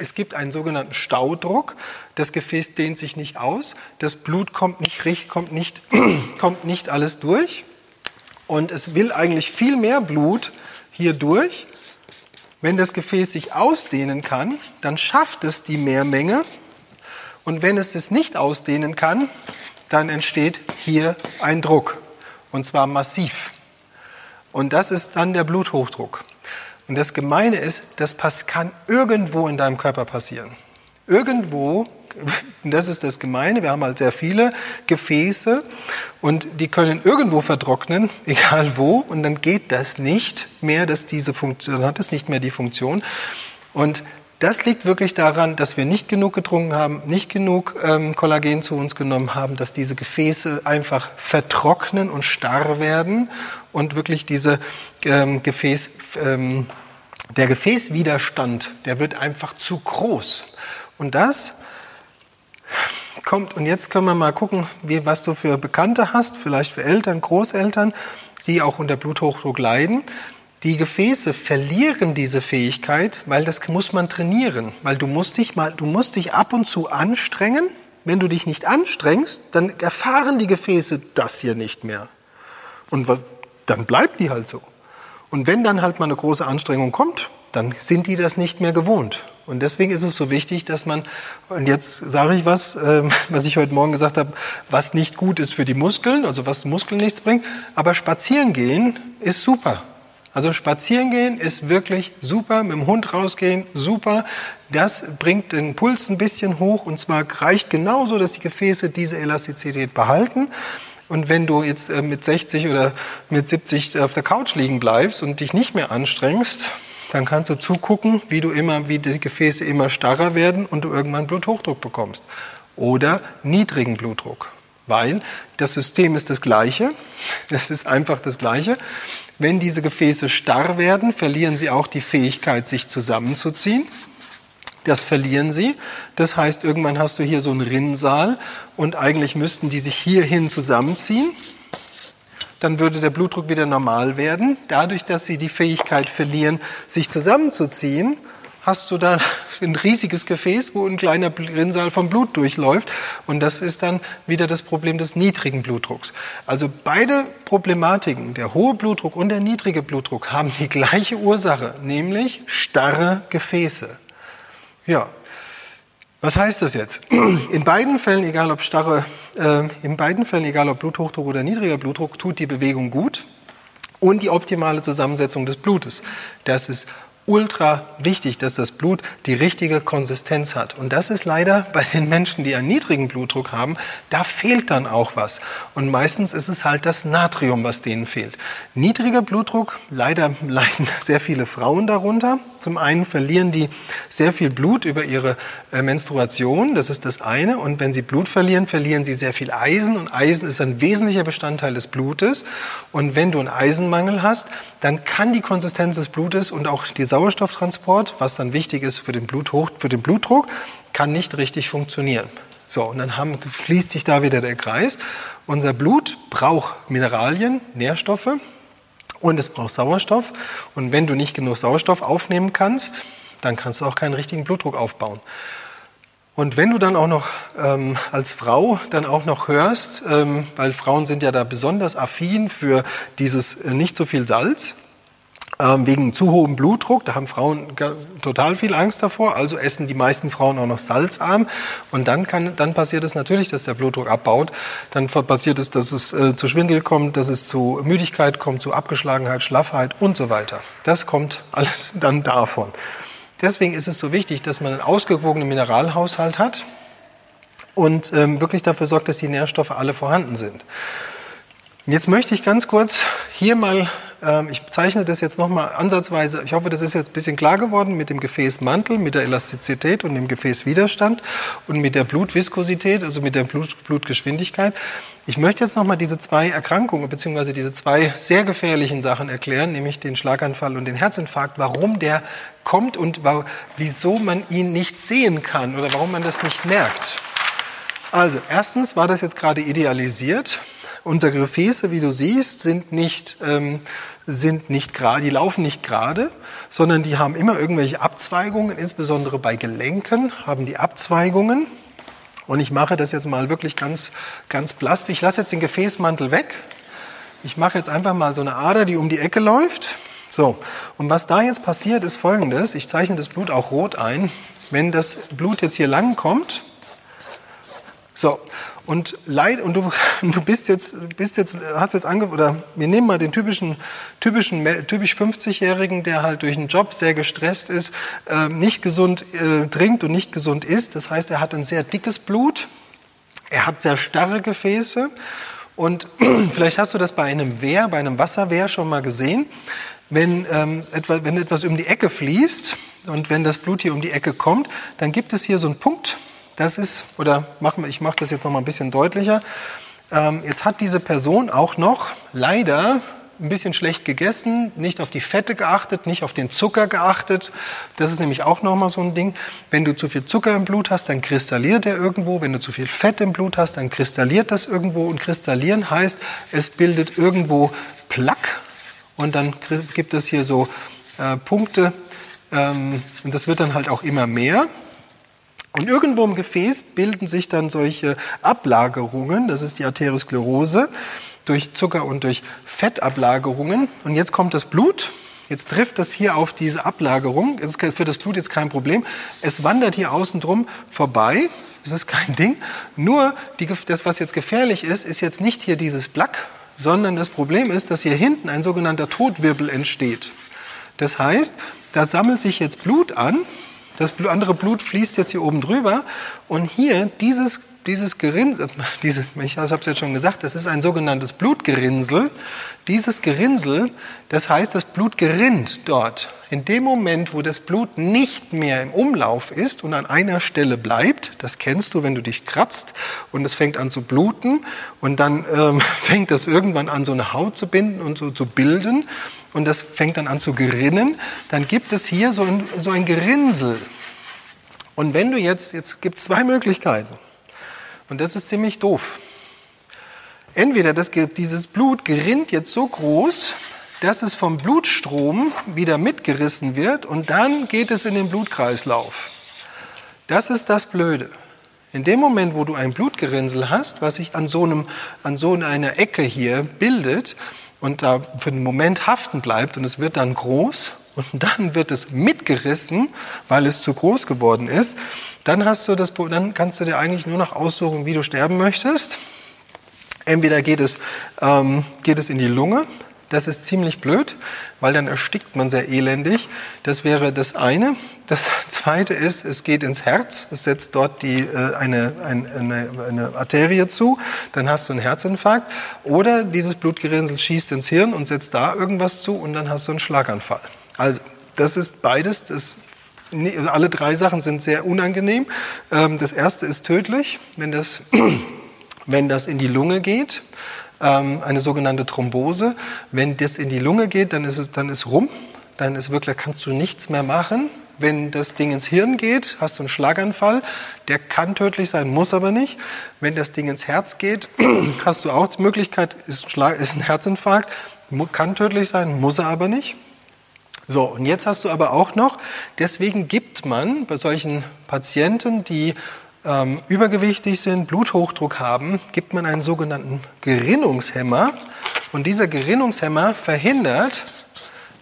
[SPEAKER 1] es gibt einen sogenannten Staudruck. Das Gefäß dehnt sich nicht aus. Das Blut kommt nicht, kommt nicht, kommt nicht alles durch. Und es will eigentlich viel mehr Blut hier durch. Wenn das Gefäß sich ausdehnen kann, dann schafft es die Mehrmenge. Und wenn es es nicht ausdehnen kann, dann entsteht hier ein Druck. Und zwar massiv. Und das ist dann der Bluthochdruck. Und das Gemeine ist, das kann irgendwo in deinem Körper passieren. Irgendwo, das ist das Gemeine, wir haben halt sehr viele Gefäße und die können irgendwo vertrocknen, egal wo, und dann geht das nicht mehr, dass diese Funktion, dann hat es nicht mehr die Funktion. Und das liegt wirklich daran, dass wir nicht genug getrunken haben, nicht genug ähm, Kollagen zu uns genommen haben, dass diese Gefäße einfach vertrocknen und starr werden und wirklich diese ähm, Gefäß, ähm, der Gefäßwiderstand, der wird einfach zu groß. Und das kommt, und jetzt können wir mal gucken, wie, was du für Bekannte hast, vielleicht für Eltern, Großeltern. die auch unter Bluthochdruck leiden. Die Gefäße verlieren diese Fähigkeit, weil das muss man trainieren, weil du musst dich mal, du musst dich ab und zu anstrengen. Wenn du dich nicht anstrengst, dann erfahren die Gefäße das hier nicht mehr. Und dann bleiben die halt so. Und wenn dann halt mal eine große Anstrengung kommt, dann sind die das nicht mehr gewohnt. Und deswegen ist es so wichtig, dass man, und jetzt sage ich was, äh, was ich heute Morgen gesagt habe, was nicht gut ist für die Muskeln, also was Muskeln nichts bringt, aber spazieren gehen ist super. Also spazieren gehen ist wirklich super, mit dem Hund rausgehen, super. Das bringt den Puls ein bisschen hoch und zwar reicht genauso, dass die Gefäße diese Elastizität behalten. Und wenn du jetzt äh, mit 60 oder mit 70 auf der Couch liegen bleibst und dich nicht mehr anstrengst, dann kannst du zugucken, wie du immer, wie die Gefäße immer starrer werden und du irgendwann Bluthochdruck bekommst. Oder niedrigen Blutdruck. Weil das System ist das gleiche. Das ist einfach das gleiche. Wenn diese Gefäße starr werden, verlieren sie auch die Fähigkeit, sich zusammenzuziehen. Das verlieren sie. Das heißt, irgendwann hast du hier so einen Rinnsal und eigentlich müssten die sich hierhin zusammenziehen dann würde der Blutdruck wieder normal werden. Dadurch, dass sie die Fähigkeit verlieren, sich zusammenzuziehen, hast du dann ein riesiges Gefäß, wo ein kleiner Rinnsal vom Blut durchläuft. Und das ist dann wieder das Problem des niedrigen Blutdrucks. Also beide Problematiken, der hohe Blutdruck und der niedrige Blutdruck, haben die gleiche Ursache, nämlich starre Gefäße. Ja, was heißt das jetzt? In beiden Fällen, egal ob starre, äh, in beiden Fällen, egal ob Bluthochdruck oder niedriger Blutdruck, tut die Bewegung gut und die optimale Zusammensetzung des Blutes. Das ist ultra wichtig, dass das Blut die richtige Konsistenz hat. Und das ist leider bei den Menschen, die einen niedrigen Blutdruck haben, da fehlt dann auch was. Und meistens ist es halt das Natrium, was denen fehlt. Niedriger Blutdruck, leider leiden sehr viele Frauen darunter. Zum einen verlieren die sehr viel Blut über ihre äh, Menstruation, das ist das eine. Und wenn sie Blut verlieren, verlieren sie sehr viel Eisen. Und Eisen ist ein wesentlicher Bestandteil des Blutes. Und wenn du einen Eisenmangel hast, dann kann die Konsistenz des Blutes und auch die Sauerstofftransport, was dann wichtig ist für den, Bluthoch, für den Blutdruck, kann nicht richtig funktionieren. So, und dann haben, fließt sich da wieder der Kreis. Unser Blut braucht Mineralien, Nährstoffe und es braucht Sauerstoff. Und wenn du nicht genug Sauerstoff aufnehmen kannst, dann kannst du auch keinen richtigen Blutdruck aufbauen. Und wenn du dann auch noch ähm, als Frau dann auch noch hörst, ähm, weil Frauen sind ja da besonders affin für dieses äh, nicht so viel Salz, ähm, wegen zu hohem Blutdruck, da haben Frauen total viel Angst davor, also essen die meisten Frauen auch noch salzarm und dann kann, dann passiert es natürlich, dass der Blutdruck abbaut, dann passiert es, dass es äh, zu Schwindel kommt, dass es zu Müdigkeit kommt, zu Abgeschlagenheit, Schlaffheit und so weiter. Das kommt alles dann davon. Deswegen ist es so wichtig, dass man einen ausgewogenen Mineralhaushalt hat und ähm, wirklich dafür sorgt, dass die Nährstoffe alle vorhanden sind. Jetzt möchte ich ganz kurz hier mal, ich zeichne das jetzt nochmal ansatzweise, ich hoffe, das ist jetzt ein bisschen klar geworden mit dem Gefäßmantel, mit der Elastizität und dem Gefäßwiderstand und mit der Blutviskosität, also mit der Blut, Blutgeschwindigkeit. Ich möchte jetzt nochmal diese zwei Erkrankungen beziehungsweise diese zwei sehr gefährlichen Sachen erklären, nämlich den Schlaganfall und den Herzinfarkt, warum der kommt und wieso man ihn nicht sehen kann oder warum man das nicht merkt. Also erstens war das jetzt gerade idealisiert. Unsere Gefäße, wie du siehst, sind nicht, ähm, sind nicht gerade, die laufen nicht gerade, sondern die haben immer irgendwelche Abzweigungen, insbesondere bei Gelenken haben die Abzweigungen. Und ich mache das jetzt mal wirklich ganz, ganz plastisch. Ich lasse jetzt den Gefäßmantel weg. Ich mache jetzt einfach mal so eine Ader, die um die Ecke läuft. So, und was da jetzt passiert, ist folgendes. Ich zeichne das Blut auch rot ein. Wenn das Blut jetzt hier lang kommt, so, und leid, und du, du bist jetzt, bist jetzt, hast jetzt ange, oder wir nehmen mal den typischen, typischen, typisch 50-Jährigen, der halt durch einen Job sehr gestresst ist, äh, nicht gesund äh, trinkt und nicht gesund isst. Das heißt, er hat ein sehr dickes Blut, er hat sehr starre Gefäße und vielleicht hast du das bei einem Wehr, bei einem Wasserwehr schon mal gesehen. Wenn, ähm, etwa, wenn etwas um die Ecke fließt und wenn das Blut hier um die Ecke kommt, dann gibt es hier so einen Punkt, das ist, oder machen wir, ich mache das jetzt noch mal ein bisschen deutlicher. Ähm, jetzt hat diese Person auch noch leider ein bisschen schlecht gegessen, nicht auf die Fette geachtet, nicht auf den Zucker geachtet. Das ist nämlich auch nochmal so ein Ding. Wenn du zu viel Zucker im Blut hast, dann kristalliert er irgendwo. Wenn du zu viel Fett im Blut hast, dann kristalliert das irgendwo. Und kristallieren heißt, es bildet irgendwo Plaque und dann gibt es hier so äh, Punkte ähm, und das wird dann halt auch immer mehr. Und irgendwo im Gefäß bilden sich dann solche Ablagerungen, das ist die Arteriosklerose, durch Zucker und durch Fettablagerungen. Und jetzt kommt das Blut Jetzt trifft das hier auf diese Ablagerung. Es ist für das Blut jetzt kein Problem. Es wandert hier außen drum vorbei. Das ist kein Ding. Nur die, das, was jetzt gefährlich ist, ist jetzt nicht hier dieses Plack, sondern das Problem ist, dass hier hinten ein sogenannter Totwirbel entsteht. Das heißt, da sammelt sich jetzt Blut an. Das andere Blut fließt jetzt hier oben drüber. Und hier dieses dieses Gerinnsel, diese, ich habe es jetzt schon gesagt, das ist ein sogenanntes Blutgerinnsel. Dieses Gerinnsel, das heißt, das Blut gerinnt dort. In dem Moment, wo das Blut nicht mehr im Umlauf ist und an einer Stelle bleibt, das kennst du, wenn du dich kratzt und es fängt an zu bluten und dann ähm, fängt das irgendwann an, so eine Haut zu binden und so zu bilden und das fängt dann an zu gerinnen, dann gibt es hier so ein, so ein Gerinnsel. Und wenn du jetzt, jetzt gibt es zwei Möglichkeiten. Und das ist ziemlich doof. Entweder das, dieses Blut gerinnt jetzt so groß, dass es vom Blutstrom wieder mitgerissen wird und dann geht es in den Blutkreislauf. Das ist das Blöde. In dem Moment, wo du ein Blutgerinnsel hast, was sich an so, einem, an so einer Ecke hier bildet und da für einen Moment haften bleibt und es wird dann groß und dann wird es mitgerissen, weil es zu groß geworden ist, dann, hast du das, dann kannst du dir eigentlich nur noch aussuchen, wie du sterben möchtest. Entweder geht es, ähm, geht es in die Lunge, das ist ziemlich blöd, weil dann erstickt man sehr elendig. Das wäre das eine. Das zweite ist, es geht ins Herz, es setzt dort die, äh, eine, eine, eine Arterie zu, dann hast du einen Herzinfarkt. Oder dieses Blutgerinnsel schießt ins Hirn und setzt da irgendwas zu und dann hast du einen Schlaganfall. Also das ist beides. Das, alle drei Sachen sind sehr unangenehm. Ähm, das erste ist tödlich, wenn das, wenn das in die Lunge geht. Ähm, eine sogenannte Thrombose. Wenn das in die Lunge geht, dann ist es dann ist rum. Dann ist wirklich, kannst du nichts mehr machen. Wenn das Ding ins Hirn geht, hast du einen Schlaganfall. Der kann tödlich sein, muss aber nicht. Wenn das Ding ins Herz geht, hast du auch die Möglichkeit, ist ein, Herzinfarkt, kann tödlich sein, muss er aber nicht. So, und jetzt hast du aber auch noch, deswegen gibt man bei solchen Patienten, die ähm, übergewichtig sind, Bluthochdruck haben, gibt man einen sogenannten Gerinnungshemmer. Und dieser Gerinnungshemmer verhindert,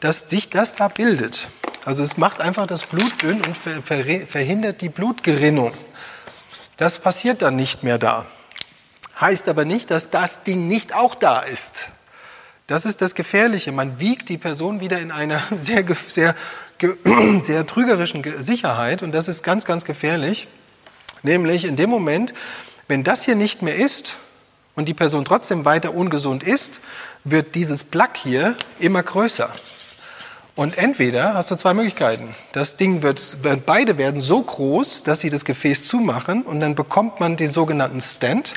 [SPEAKER 1] dass sich das da bildet. Also es macht einfach das Blut dünn und ver ver verhindert die Blutgerinnung. Das passiert dann nicht mehr da. Heißt aber nicht, dass das Ding nicht auch da ist. Das ist das Gefährliche. Man wiegt die Person wieder in einer sehr, sehr, sehr trügerischen Sicherheit und das ist ganz, ganz gefährlich. Nämlich in dem Moment, wenn das hier nicht mehr ist und die Person trotzdem weiter ungesund ist, wird dieses Plack hier immer größer. Und entweder hast du zwei Möglichkeiten. Das Ding wird, beide werden so groß, dass sie das Gefäß zumachen und dann bekommt man den sogenannten Stent.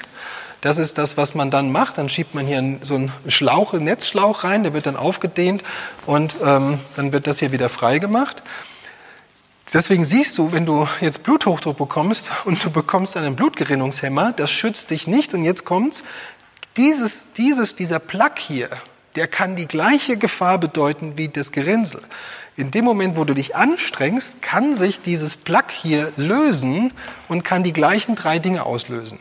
[SPEAKER 1] Das ist das, was man dann macht. Dann schiebt man hier so einen Schlauch, einen Netzschlauch rein, der wird dann aufgedehnt und ähm, dann wird das hier wieder frei gemacht. Deswegen siehst du, wenn du jetzt Bluthochdruck bekommst und du bekommst einen Blutgerinnungshemmer, das schützt dich nicht. Und jetzt kommt's, dieses, dieses, dieser Plaque hier, der kann die gleiche Gefahr bedeuten wie das Gerinnsel. In dem Moment, wo du dich anstrengst, kann sich dieses Plaque hier lösen und kann die gleichen drei Dinge auslösen.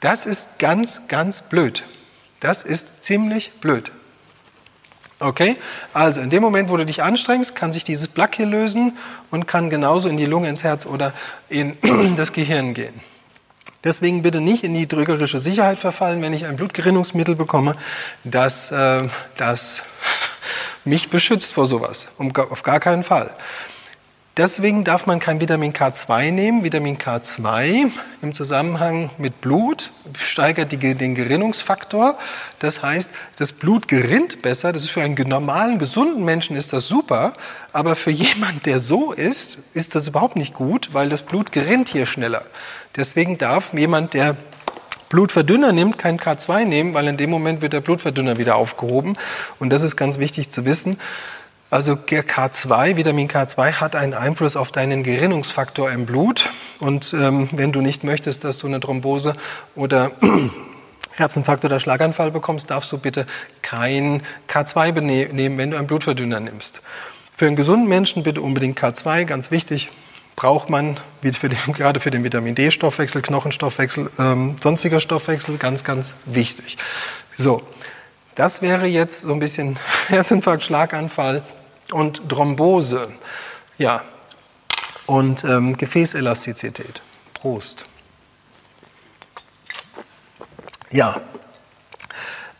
[SPEAKER 1] Das ist ganz, ganz blöd. Das ist ziemlich blöd. Okay? Also in dem Moment, wo du dich anstrengst, kann sich dieses Plaque hier lösen und kann genauso in die Lunge, ins Herz oder in das Gehirn gehen. Deswegen bitte nicht in die drückerische Sicherheit verfallen, wenn ich ein Blutgerinnungsmittel bekomme, das, äh, das mich beschützt vor sowas. Um, auf gar keinen Fall. Deswegen darf man kein Vitamin K2 nehmen. Vitamin K2 im Zusammenhang mit Blut steigert die, den Gerinnungsfaktor. Das heißt, das Blut gerinnt besser. Das ist für einen normalen, gesunden Menschen ist das super. Aber für jemanden, der so ist, ist das überhaupt nicht gut, weil das Blut gerinnt hier schneller. Deswegen darf jemand, der Blutverdünner nimmt, kein K2 nehmen, weil in dem Moment wird der Blutverdünner wieder aufgehoben. Und das ist ganz wichtig zu wissen. Also K2, Vitamin K2 hat einen Einfluss auf deinen Gerinnungsfaktor im Blut. Und ähm, wenn du nicht möchtest, dass du eine Thrombose oder Herzinfarkt oder Schlaganfall bekommst, darfst du bitte kein K2 nehmen, wenn du einen Blutverdünner nimmst. Für einen gesunden Menschen bitte unbedingt K2, ganz wichtig. Braucht man für den, gerade für den Vitamin D-Stoffwechsel, Knochenstoffwechsel, ähm, sonstiger Stoffwechsel, ganz, ganz wichtig. So, das wäre jetzt so ein bisschen Herzinfarkt, Schlaganfall und Thrombose. Ja, und ähm, Gefäßelastizität. Prost. Ja,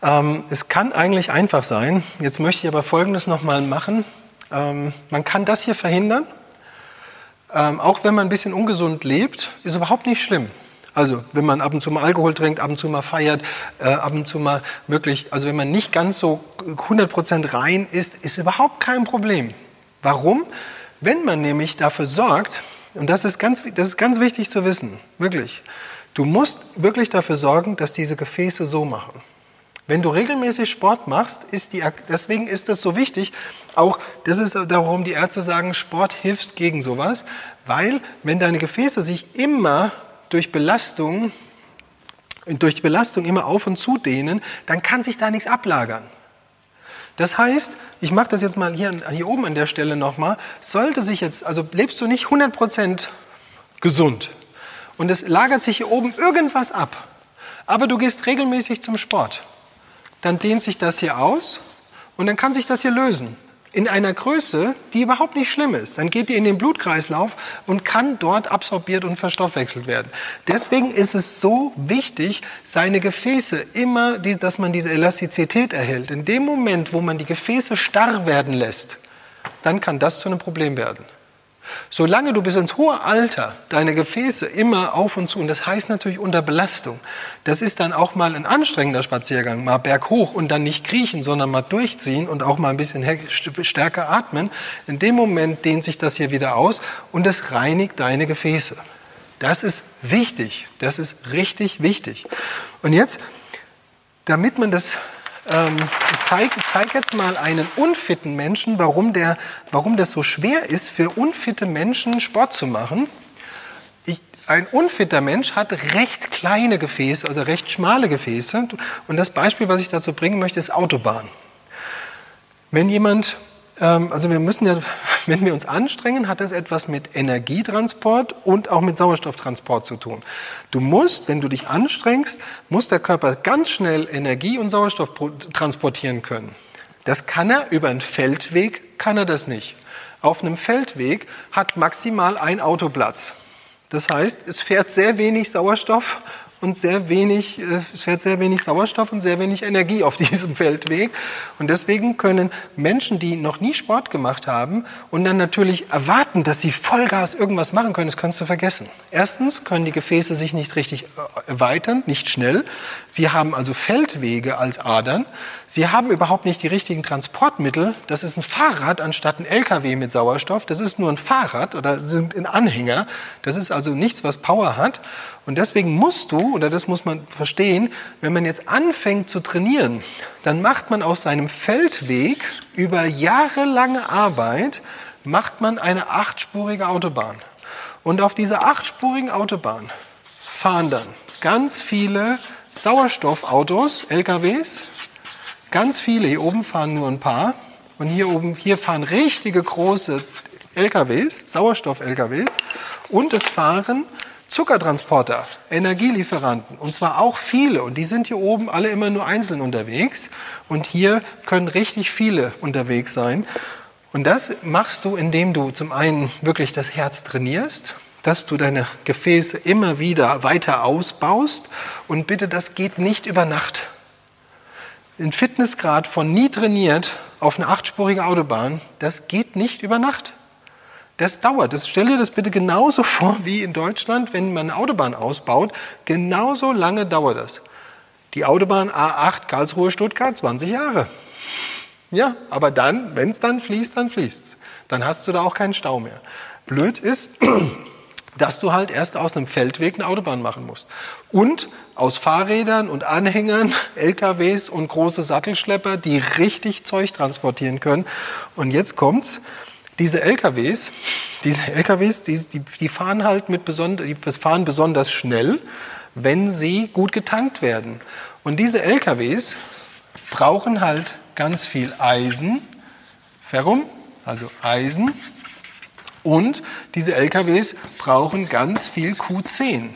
[SPEAKER 1] ähm, es kann eigentlich einfach sein. Jetzt möchte ich aber Folgendes nochmal machen. Ähm, man kann das hier verhindern. Ähm, auch wenn man ein bisschen ungesund lebt, ist überhaupt nicht schlimm. Also wenn man ab und zu mal Alkohol trinkt, ab und zu mal feiert, äh, ab und zu mal wirklich, also wenn man nicht ganz so 100% rein ist, ist überhaupt kein Problem. Warum? Wenn man nämlich dafür sorgt, und das ist ganz, das ist ganz wichtig zu wissen, wirklich, du musst wirklich dafür sorgen, dass diese Gefäße so machen. Wenn du regelmäßig Sport machst, ist die, deswegen ist das so wichtig, auch das ist darum, die Ärzte sagen, Sport hilft gegen sowas, weil wenn deine Gefäße sich immer durch Belastung, durch Belastung immer auf und zu dehnen, dann kann sich da nichts ablagern. Das heißt, ich mache das jetzt mal hier, hier oben an der Stelle nochmal, sollte sich jetzt, also lebst du nicht 100% gesund und es lagert sich hier oben irgendwas ab, aber du gehst regelmäßig zum Sport dann dehnt sich das hier aus und dann kann sich das hier lösen. In einer Größe, die überhaupt nicht schlimm ist. Dann geht die in den Blutkreislauf und kann dort absorbiert und verstoffwechselt werden. Deswegen ist es so wichtig, seine Gefäße immer, dass man diese Elastizität erhält. In dem Moment, wo man die Gefäße starr werden lässt, dann kann das zu einem Problem werden. Solange du bis ins hohe Alter deine Gefäße immer auf und zu, und das heißt natürlich unter Belastung, das ist dann auch mal ein anstrengender Spaziergang, mal berghoch und dann nicht kriechen, sondern mal durchziehen und auch mal ein bisschen stärker atmen. In dem Moment dehnt sich das hier wieder aus und es reinigt deine Gefäße. Das ist wichtig, das ist richtig wichtig. Und jetzt, damit man das ähm, ich zeige zeig jetzt mal einen unfitten Menschen, warum, der, warum das so schwer ist, für unfitte Menschen Sport zu machen. Ich, ein unfitter Mensch hat recht kleine Gefäße, also recht schmale Gefäße. Und das Beispiel, was ich dazu bringen möchte, ist Autobahn. Wenn jemand also wir müssen ja, wenn wir uns anstrengen, hat das etwas mit Energietransport und auch mit Sauerstofftransport zu tun. Du musst, wenn du dich anstrengst, muss der Körper ganz schnell Energie und Sauerstoff transportieren können. Das kann er über einen Feldweg, kann er das nicht. Auf einem Feldweg hat maximal ein Auto Platz. Das heißt, es fährt sehr wenig Sauerstoff und sehr wenig, äh, es fährt sehr wenig Sauerstoff und sehr wenig Energie auf diesem Feldweg. Und deswegen können Menschen, die noch nie Sport gemacht haben und dann natürlich erwarten, dass sie Vollgas irgendwas machen können, das kannst du vergessen. Erstens können die Gefäße sich nicht richtig äh, erweitern, nicht schnell. Sie haben also Feldwege als Adern. Sie haben überhaupt nicht die richtigen Transportmittel. Das ist ein Fahrrad anstatt ein LKW mit Sauerstoff. Das ist nur ein Fahrrad oder ein Anhänger. Das ist also nichts, was Power hat. Und deswegen musst du, oder das muss man verstehen, wenn man jetzt anfängt zu trainieren, dann macht man aus seinem Feldweg über jahrelange Arbeit, macht man eine achtspurige Autobahn. Und auf dieser achtspurigen Autobahn fahren dann ganz viele Sauerstoffautos, LKWs, ganz viele, hier oben fahren nur ein paar, und hier oben, hier fahren richtige große LKWs, Sauerstoff-LKWs, und es fahren Zuckertransporter, Energielieferanten, und zwar auch viele. Und die sind hier oben alle immer nur einzeln unterwegs. Und hier können richtig viele unterwegs sein. Und das machst du, indem du zum einen wirklich das Herz trainierst, dass du deine Gefäße immer wieder weiter ausbaust. Und bitte, das geht nicht über Nacht. Ein Fitnessgrad von nie trainiert auf eine achtspurige Autobahn, das geht nicht über Nacht. Das dauert. Das, stell dir das bitte genauso vor wie in Deutschland, wenn man eine Autobahn ausbaut. Genauso lange dauert das. Die Autobahn A8 Karlsruhe-Stuttgart, 20 Jahre. Ja, aber dann, wenn es dann fließt, dann fließt es. Dann hast du da auch keinen Stau mehr. Blöd ist, dass du halt erst aus einem Feldweg eine Autobahn machen musst. Und aus Fahrrädern und Anhängern, LKWs und große Sattelschlepper, die richtig Zeug transportieren können. Und jetzt kommt's diese LKWs, diese LKWs, die, die, die fahren halt mit besonder, die fahren besonders schnell, wenn sie gut getankt werden. Und diese LKWs brauchen halt ganz viel Eisen, Ferrum, also Eisen. Und diese LKWs brauchen ganz viel Q10.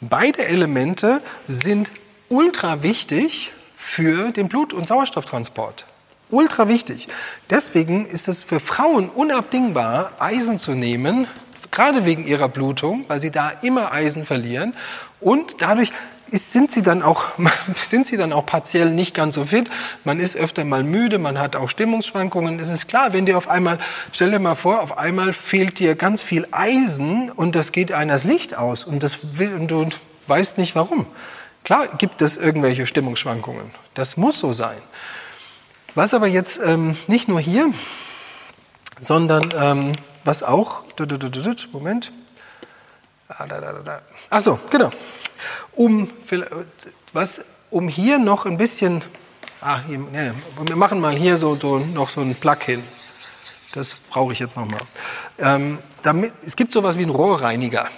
[SPEAKER 1] Beide Elemente sind ultra wichtig für den Blut- und Sauerstofftransport. Ultra wichtig. Deswegen ist es für Frauen unabdingbar, Eisen zu nehmen, gerade wegen ihrer Blutung, weil sie da immer Eisen verlieren. Und dadurch sind, sie dann auch, sind sie dann auch partiell nicht ganz so fit. Man ist öfter mal müde, man hat auch Stimmungsschwankungen. Es ist klar, wenn dir auf einmal, stell dir mal vor, auf einmal fehlt dir ganz viel Eisen und das geht einer das Licht aus und, das will, und du weißt nicht warum. Klar gibt es irgendwelche Stimmungsschwankungen. Das muss so sein. Was aber jetzt ähm, nicht nur hier, sondern ähm, was auch, Moment, Achso, genau. Um, was, um hier noch ein bisschen, ah, hier, nee, wir machen mal hier so, so noch so ein Plug hin. Das brauche ich jetzt nochmal. Ähm, damit, es gibt sowas wie einen Rohrreiniger.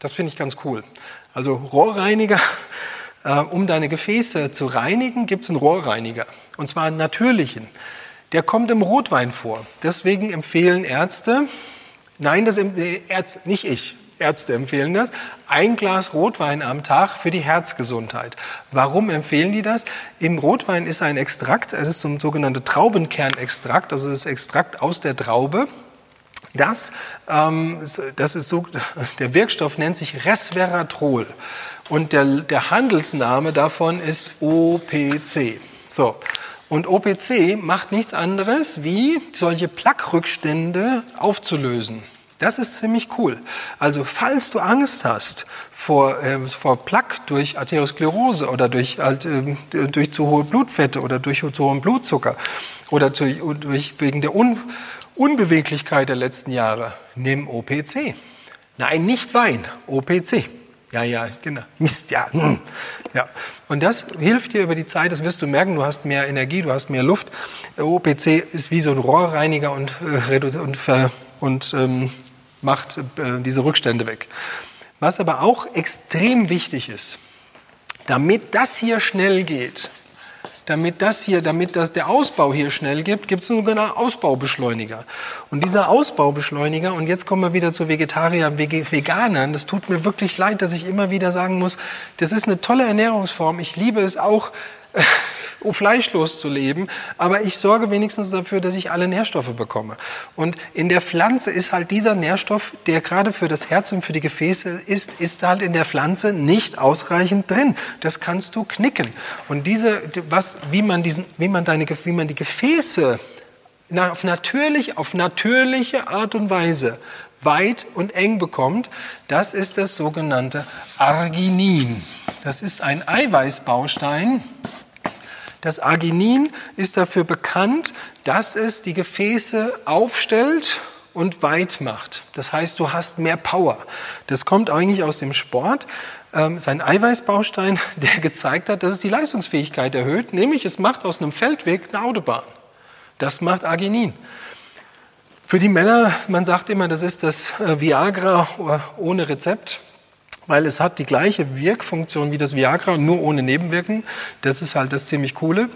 [SPEAKER 1] Das finde ich ganz cool. Also Rohrreiniger, äh, um deine Gefäße zu reinigen, gibt es einen Rohrreiniger. Und zwar einen natürlichen. Der kommt im Rotwein vor. Deswegen empfehlen Ärzte, nein, das nee, Ärzte, nicht ich, Ärzte empfehlen das, ein Glas Rotwein am Tag für die Herzgesundheit. Warum empfehlen die das? Im Rotwein ist ein Extrakt, es ist ein sogenannter Traubenkernextrakt, also das Extrakt aus der Traube. Das, ähm, das ist so, der Wirkstoff nennt sich Resveratrol und der, der Handelsname davon ist OPC. So. Und OPC macht nichts anderes, wie solche Plaquerückstände aufzulösen. Das ist ziemlich cool. Also falls du Angst hast vor, äh, vor Plaque durch Arteriosklerose oder durch, halt, äh, durch zu hohe Blutfette oder durch zu hohen Blutzucker oder zu, durch, wegen der Un Unbeweglichkeit der letzten Jahre, nimm OPC. Nein, nicht Wein, OPC. Ja, ja, genau. Mist, ja. Hm. ja. Und das hilft dir über die Zeit, das wirst du merken, du hast mehr Energie, du hast mehr Luft. OPC ist wie so ein Rohrreiniger und, äh, und, und ähm, macht äh, diese Rückstände weg. Was aber auch extrem wichtig ist, damit das hier schnell geht, damit das hier, damit das der Ausbau hier schnell geht, gibt es einen sogenannten Ausbaubeschleuniger. Und dieser Ausbaubeschleuniger, und jetzt kommen wir wieder zu Vegetariern, Veganern, das tut mir wirklich leid, dass ich immer wieder sagen muss, das ist eine tolle Ernährungsform. Ich liebe es auch, fleischlos zu leben, aber ich sorge wenigstens dafür, dass ich alle Nährstoffe bekomme. Und in der Pflanze ist halt dieser Nährstoff, der gerade für das Herz und für die Gefäße ist, ist halt in der Pflanze nicht ausreichend drin. Das kannst du knicken. Und diese, was, wie man diesen, wie man deine, wie man die Gefäße auf natürlich, auf natürliche Art und Weise weit und eng bekommt, das ist das sogenannte Arginin. Das ist ein Eiweißbaustein, das Arginin ist dafür bekannt, dass es die Gefäße aufstellt und weit macht. Das heißt, du hast mehr Power. Das kommt eigentlich aus dem Sport. Ähm, sein Eiweißbaustein, der gezeigt hat, dass es die Leistungsfähigkeit erhöht, nämlich es macht aus einem Feldweg eine Autobahn. Das macht Arginin. Für die Männer, man sagt immer, das ist das äh, Viagra ohne Rezept weil es hat die gleiche Wirkfunktion wie das Viagra, nur ohne Nebenwirkungen. Das ist halt das ziemlich coole.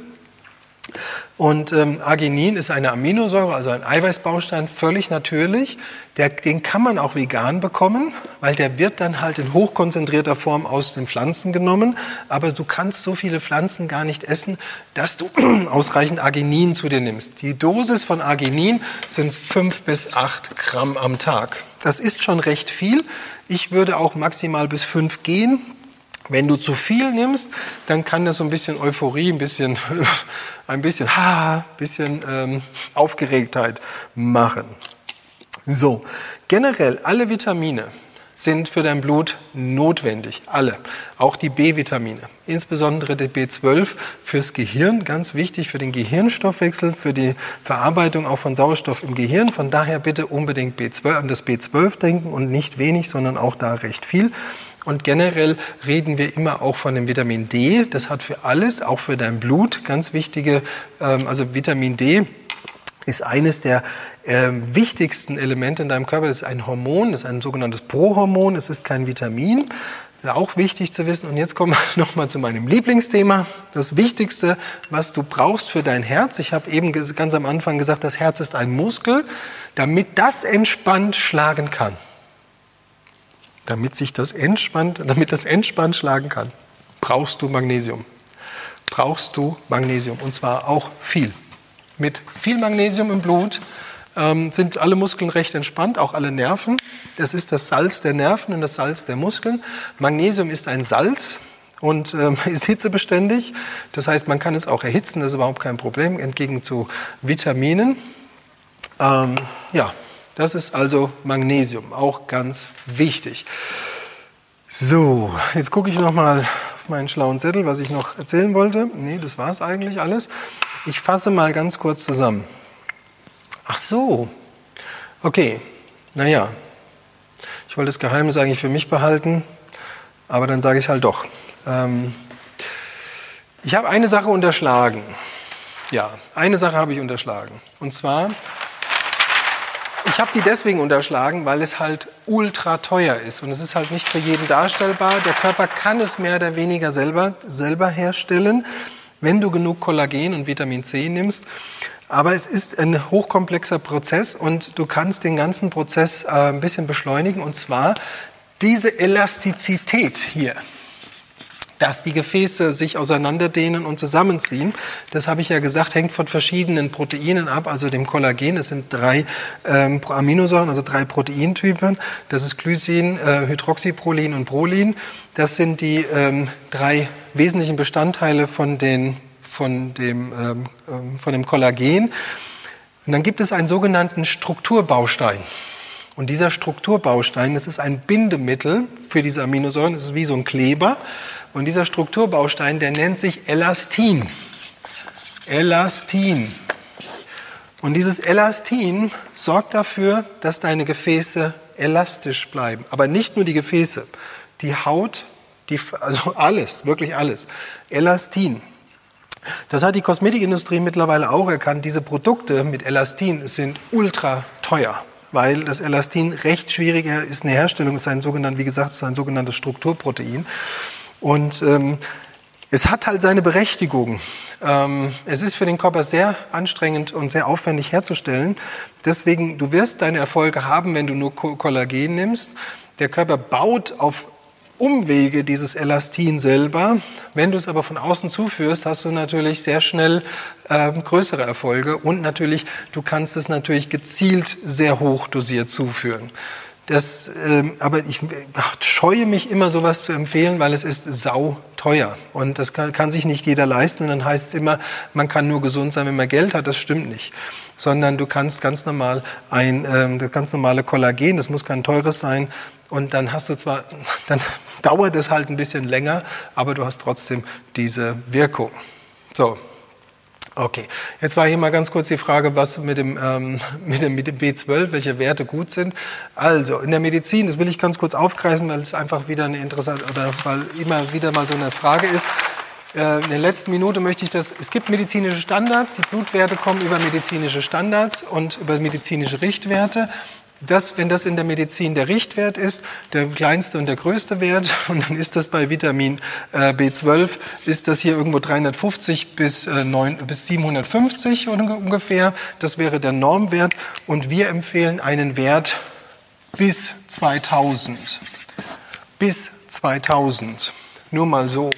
[SPEAKER 1] Und ähm, Arginin ist eine Aminosäure, also ein Eiweißbaustein, völlig natürlich. Der, den kann man auch vegan bekommen, weil der wird dann halt in hochkonzentrierter Form aus den Pflanzen genommen. Aber du kannst so viele Pflanzen gar nicht essen, dass du ausreichend Arginin zu dir nimmst. Die Dosis von Arginin sind fünf bis acht Gramm am Tag. Das ist schon recht viel. Ich würde auch maximal bis fünf gehen. Wenn du zu viel nimmst, dann kann das so ein bisschen Euphorie, ein bisschen, ein bisschen, ha, bisschen ähm, Aufgeregtheit machen. So, generell alle Vitamine, sind für dein Blut notwendig. Alle. Auch die B-Vitamine. Insbesondere die B12 fürs Gehirn. Ganz wichtig für den Gehirnstoffwechsel, für die Verarbeitung auch von Sauerstoff im Gehirn. Von daher bitte unbedingt B12, an das B12 denken und nicht wenig, sondern auch da recht viel. Und generell reden wir immer auch von dem Vitamin D. Das hat für alles, auch für dein Blut, ganz wichtige, ähm, also Vitamin D ist eines der äh, wichtigsten Elemente in deinem Körper. Das ist ein Hormon, das ist ein sogenanntes Prohormon. Es ist kein Vitamin. Das ist auch wichtig zu wissen. Und jetzt kommen wir nochmal zu meinem Lieblingsthema. Das Wichtigste, was du brauchst für dein Herz. Ich habe eben ganz am Anfang gesagt, das Herz ist ein Muskel, damit das entspannt schlagen kann. Damit sich das entspannt, damit das entspannt schlagen kann, brauchst du Magnesium. Brauchst du Magnesium. Und zwar auch viel. Mit viel Magnesium im Blut ähm, sind alle Muskeln recht entspannt, auch alle Nerven. Das ist das Salz der Nerven und das Salz der Muskeln. Magnesium ist ein Salz und ähm, ist hitzebeständig. Das heißt, man kann es auch erhitzen, das ist überhaupt kein Problem, entgegen zu Vitaminen. Ähm, ja, das ist also Magnesium, auch ganz wichtig. So, jetzt gucke ich nochmal auf meinen schlauen Zettel, was ich noch erzählen wollte. Nee, das war es eigentlich alles. Ich fasse mal ganz kurz zusammen. Ach so. Okay. Naja. Ich wollte das Geheimnis eigentlich für mich behalten, aber dann sage ich es halt doch. Ähm ich habe eine Sache unterschlagen. Ja, eine Sache habe ich unterschlagen. Und zwar, ich habe die deswegen unterschlagen, weil es halt ultra teuer ist. Und es ist halt nicht für jeden darstellbar. Der Körper kann es mehr oder weniger selber, selber herstellen, wenn du genug Kollagen und Vitamin C nimmst. Aber es ist ein hochkomplexer Prozess und du kannst den ganzen Prozess äh, ein bisschen beschleunigen und zwar diese Elastizität hier, dass die Gefäße sich auseinanderdehnen und zusammenziehen. Das habe ich ja gesagt, hängt von verschiedenen Proteinen ab, also dem Kollagen. Es sind drei ähm, Aminosäuren, also drei Proteintypen. Das ist Glycin, äh, Hydroxyprolin und Prolin. Das sind die ähm, drei wesentlichen Bestandteile von den von dem, ähm, ähm, von dem Kollagen. Und dann gibt es einen sogenannten Strukturbaustein. Und dieser Strukturbaustein, das ist ein Bindemittel für diese Aminosäuren, das ist wie so ein Kleber. Und dieser Strukturbaustein, der nennt sich Elastin. Elastin. Und dieses Elastin sorgt dafür, dass deine Gefäße elastisch bleiben. Aber nicht nur die Gefäße, die Haut, die, also alles, wirklich alles. Elastin. Das hat die Kosmetikindustrie mittlerweile auch erkannt. Diese Produkte mit Elastin sind ultra teuer, weil das Elastin recht schwierig ist. Eine Herstellung ist ein sogenanntes, wie gesagt, ist ein sogenanntes Strukturprotein. Und ähm, es hat halt seine Berechtigung. Ähm, es ist für den Körper sehr anstrengend und sehr aufwendig herzustellen. Deswegen, du wirst deine Erfolge haben, wenn du nur Kollagen nimmst. Der Körper baut auf Umwege dieses Elastin selber. Wenn du es aber von außen zuführst, hast du natürlich sehr schnell äh, größere Erfolge und natürlich, du kannst es natürlich gezielt sehr hoch dosiert zuführen. Das, ähm, aber ich scheue mich immer, sowas zu empfehlen, weil es ist sau teuer. Und das kann, kann sich nicht jeder leisten. Und dann heißt es immer, man kann nur gesund sein, wenn man Geld hat. Das stimmt nicht. Sondern du kannst ganz normal ein, ähm, das ganz normale Kollagen, das muss kein teures sein. Und dann hast du zwar, dann dauert es halt ein bisschen länger, aber du hast trotzdem diese Wirkung. So, Okay, jetzt war hier mal ganz kurz die Frage, was mit dem, ähm, mit dem, mit dem B12, welche Werte gut sind. Also in der Medizin, das will ich ganz kurz aufgreifen, weil es einfach wieder eine interessante, oder weil immer wieder mal so eine Frage ist. Äh, in der letzten Minute möchte ich das, es gibt medizinische Standards, die Blutwerte kommen über medizinische Standards und über medizinische Richtwerte das, wenn das in der Medizin der Richtwert ist, der kleinste und der größte Wert, und dann ist das bei Vitamin äh, B12, ist das hier irgendwo 350 bis, äh, 9, bis 750 ungefähr. Das wäre der Normwert. Und wir empfehlen einen Wert bis 2000. Bis 2000. Nur mal so.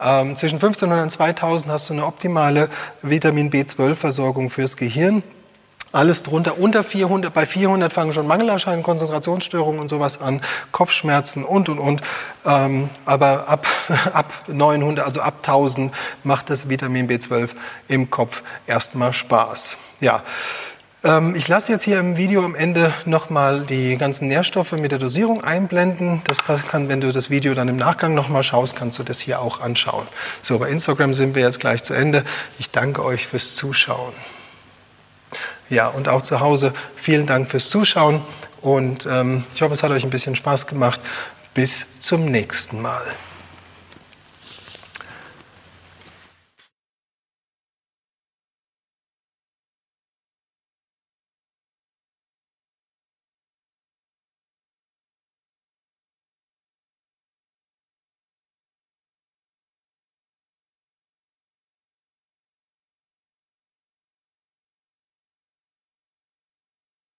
[SPEAKER 1] Ähm, zwischen 1500 und 2000 hast du eine optimale Vitamin B12-Versorgung fürs Gehirn. Alles drunter, unter 400, bei 400 fangen schon Mangelerscheinungen, Konzentrationsstörungen und sowas an, Kopfschmerzen und, und, und. Ähm, aber ab, ab 900, also ab 1000 macht das Vitamin B12 im Kopf erstmal Spaß. Ja. Ähm, ich lasse jetzt hier im Video am Ende nochmal die ganzen Nährstoffe mit der Dosierung einblenden. Das kann, wenn du das Video dann im Nachgang nochmal schaust, kannst du das hier auch anschauen. So, bei Instagram sind wir jetzt gleich zu Ende. Ich danke euch fürs Zuschauen. Ja, und auch zu Hause vielen Dank fürs Zuschauen und ähm, ich hoffe, es hat euch ein bisschen Spaß gemacht. Bis zum nächsten Mal.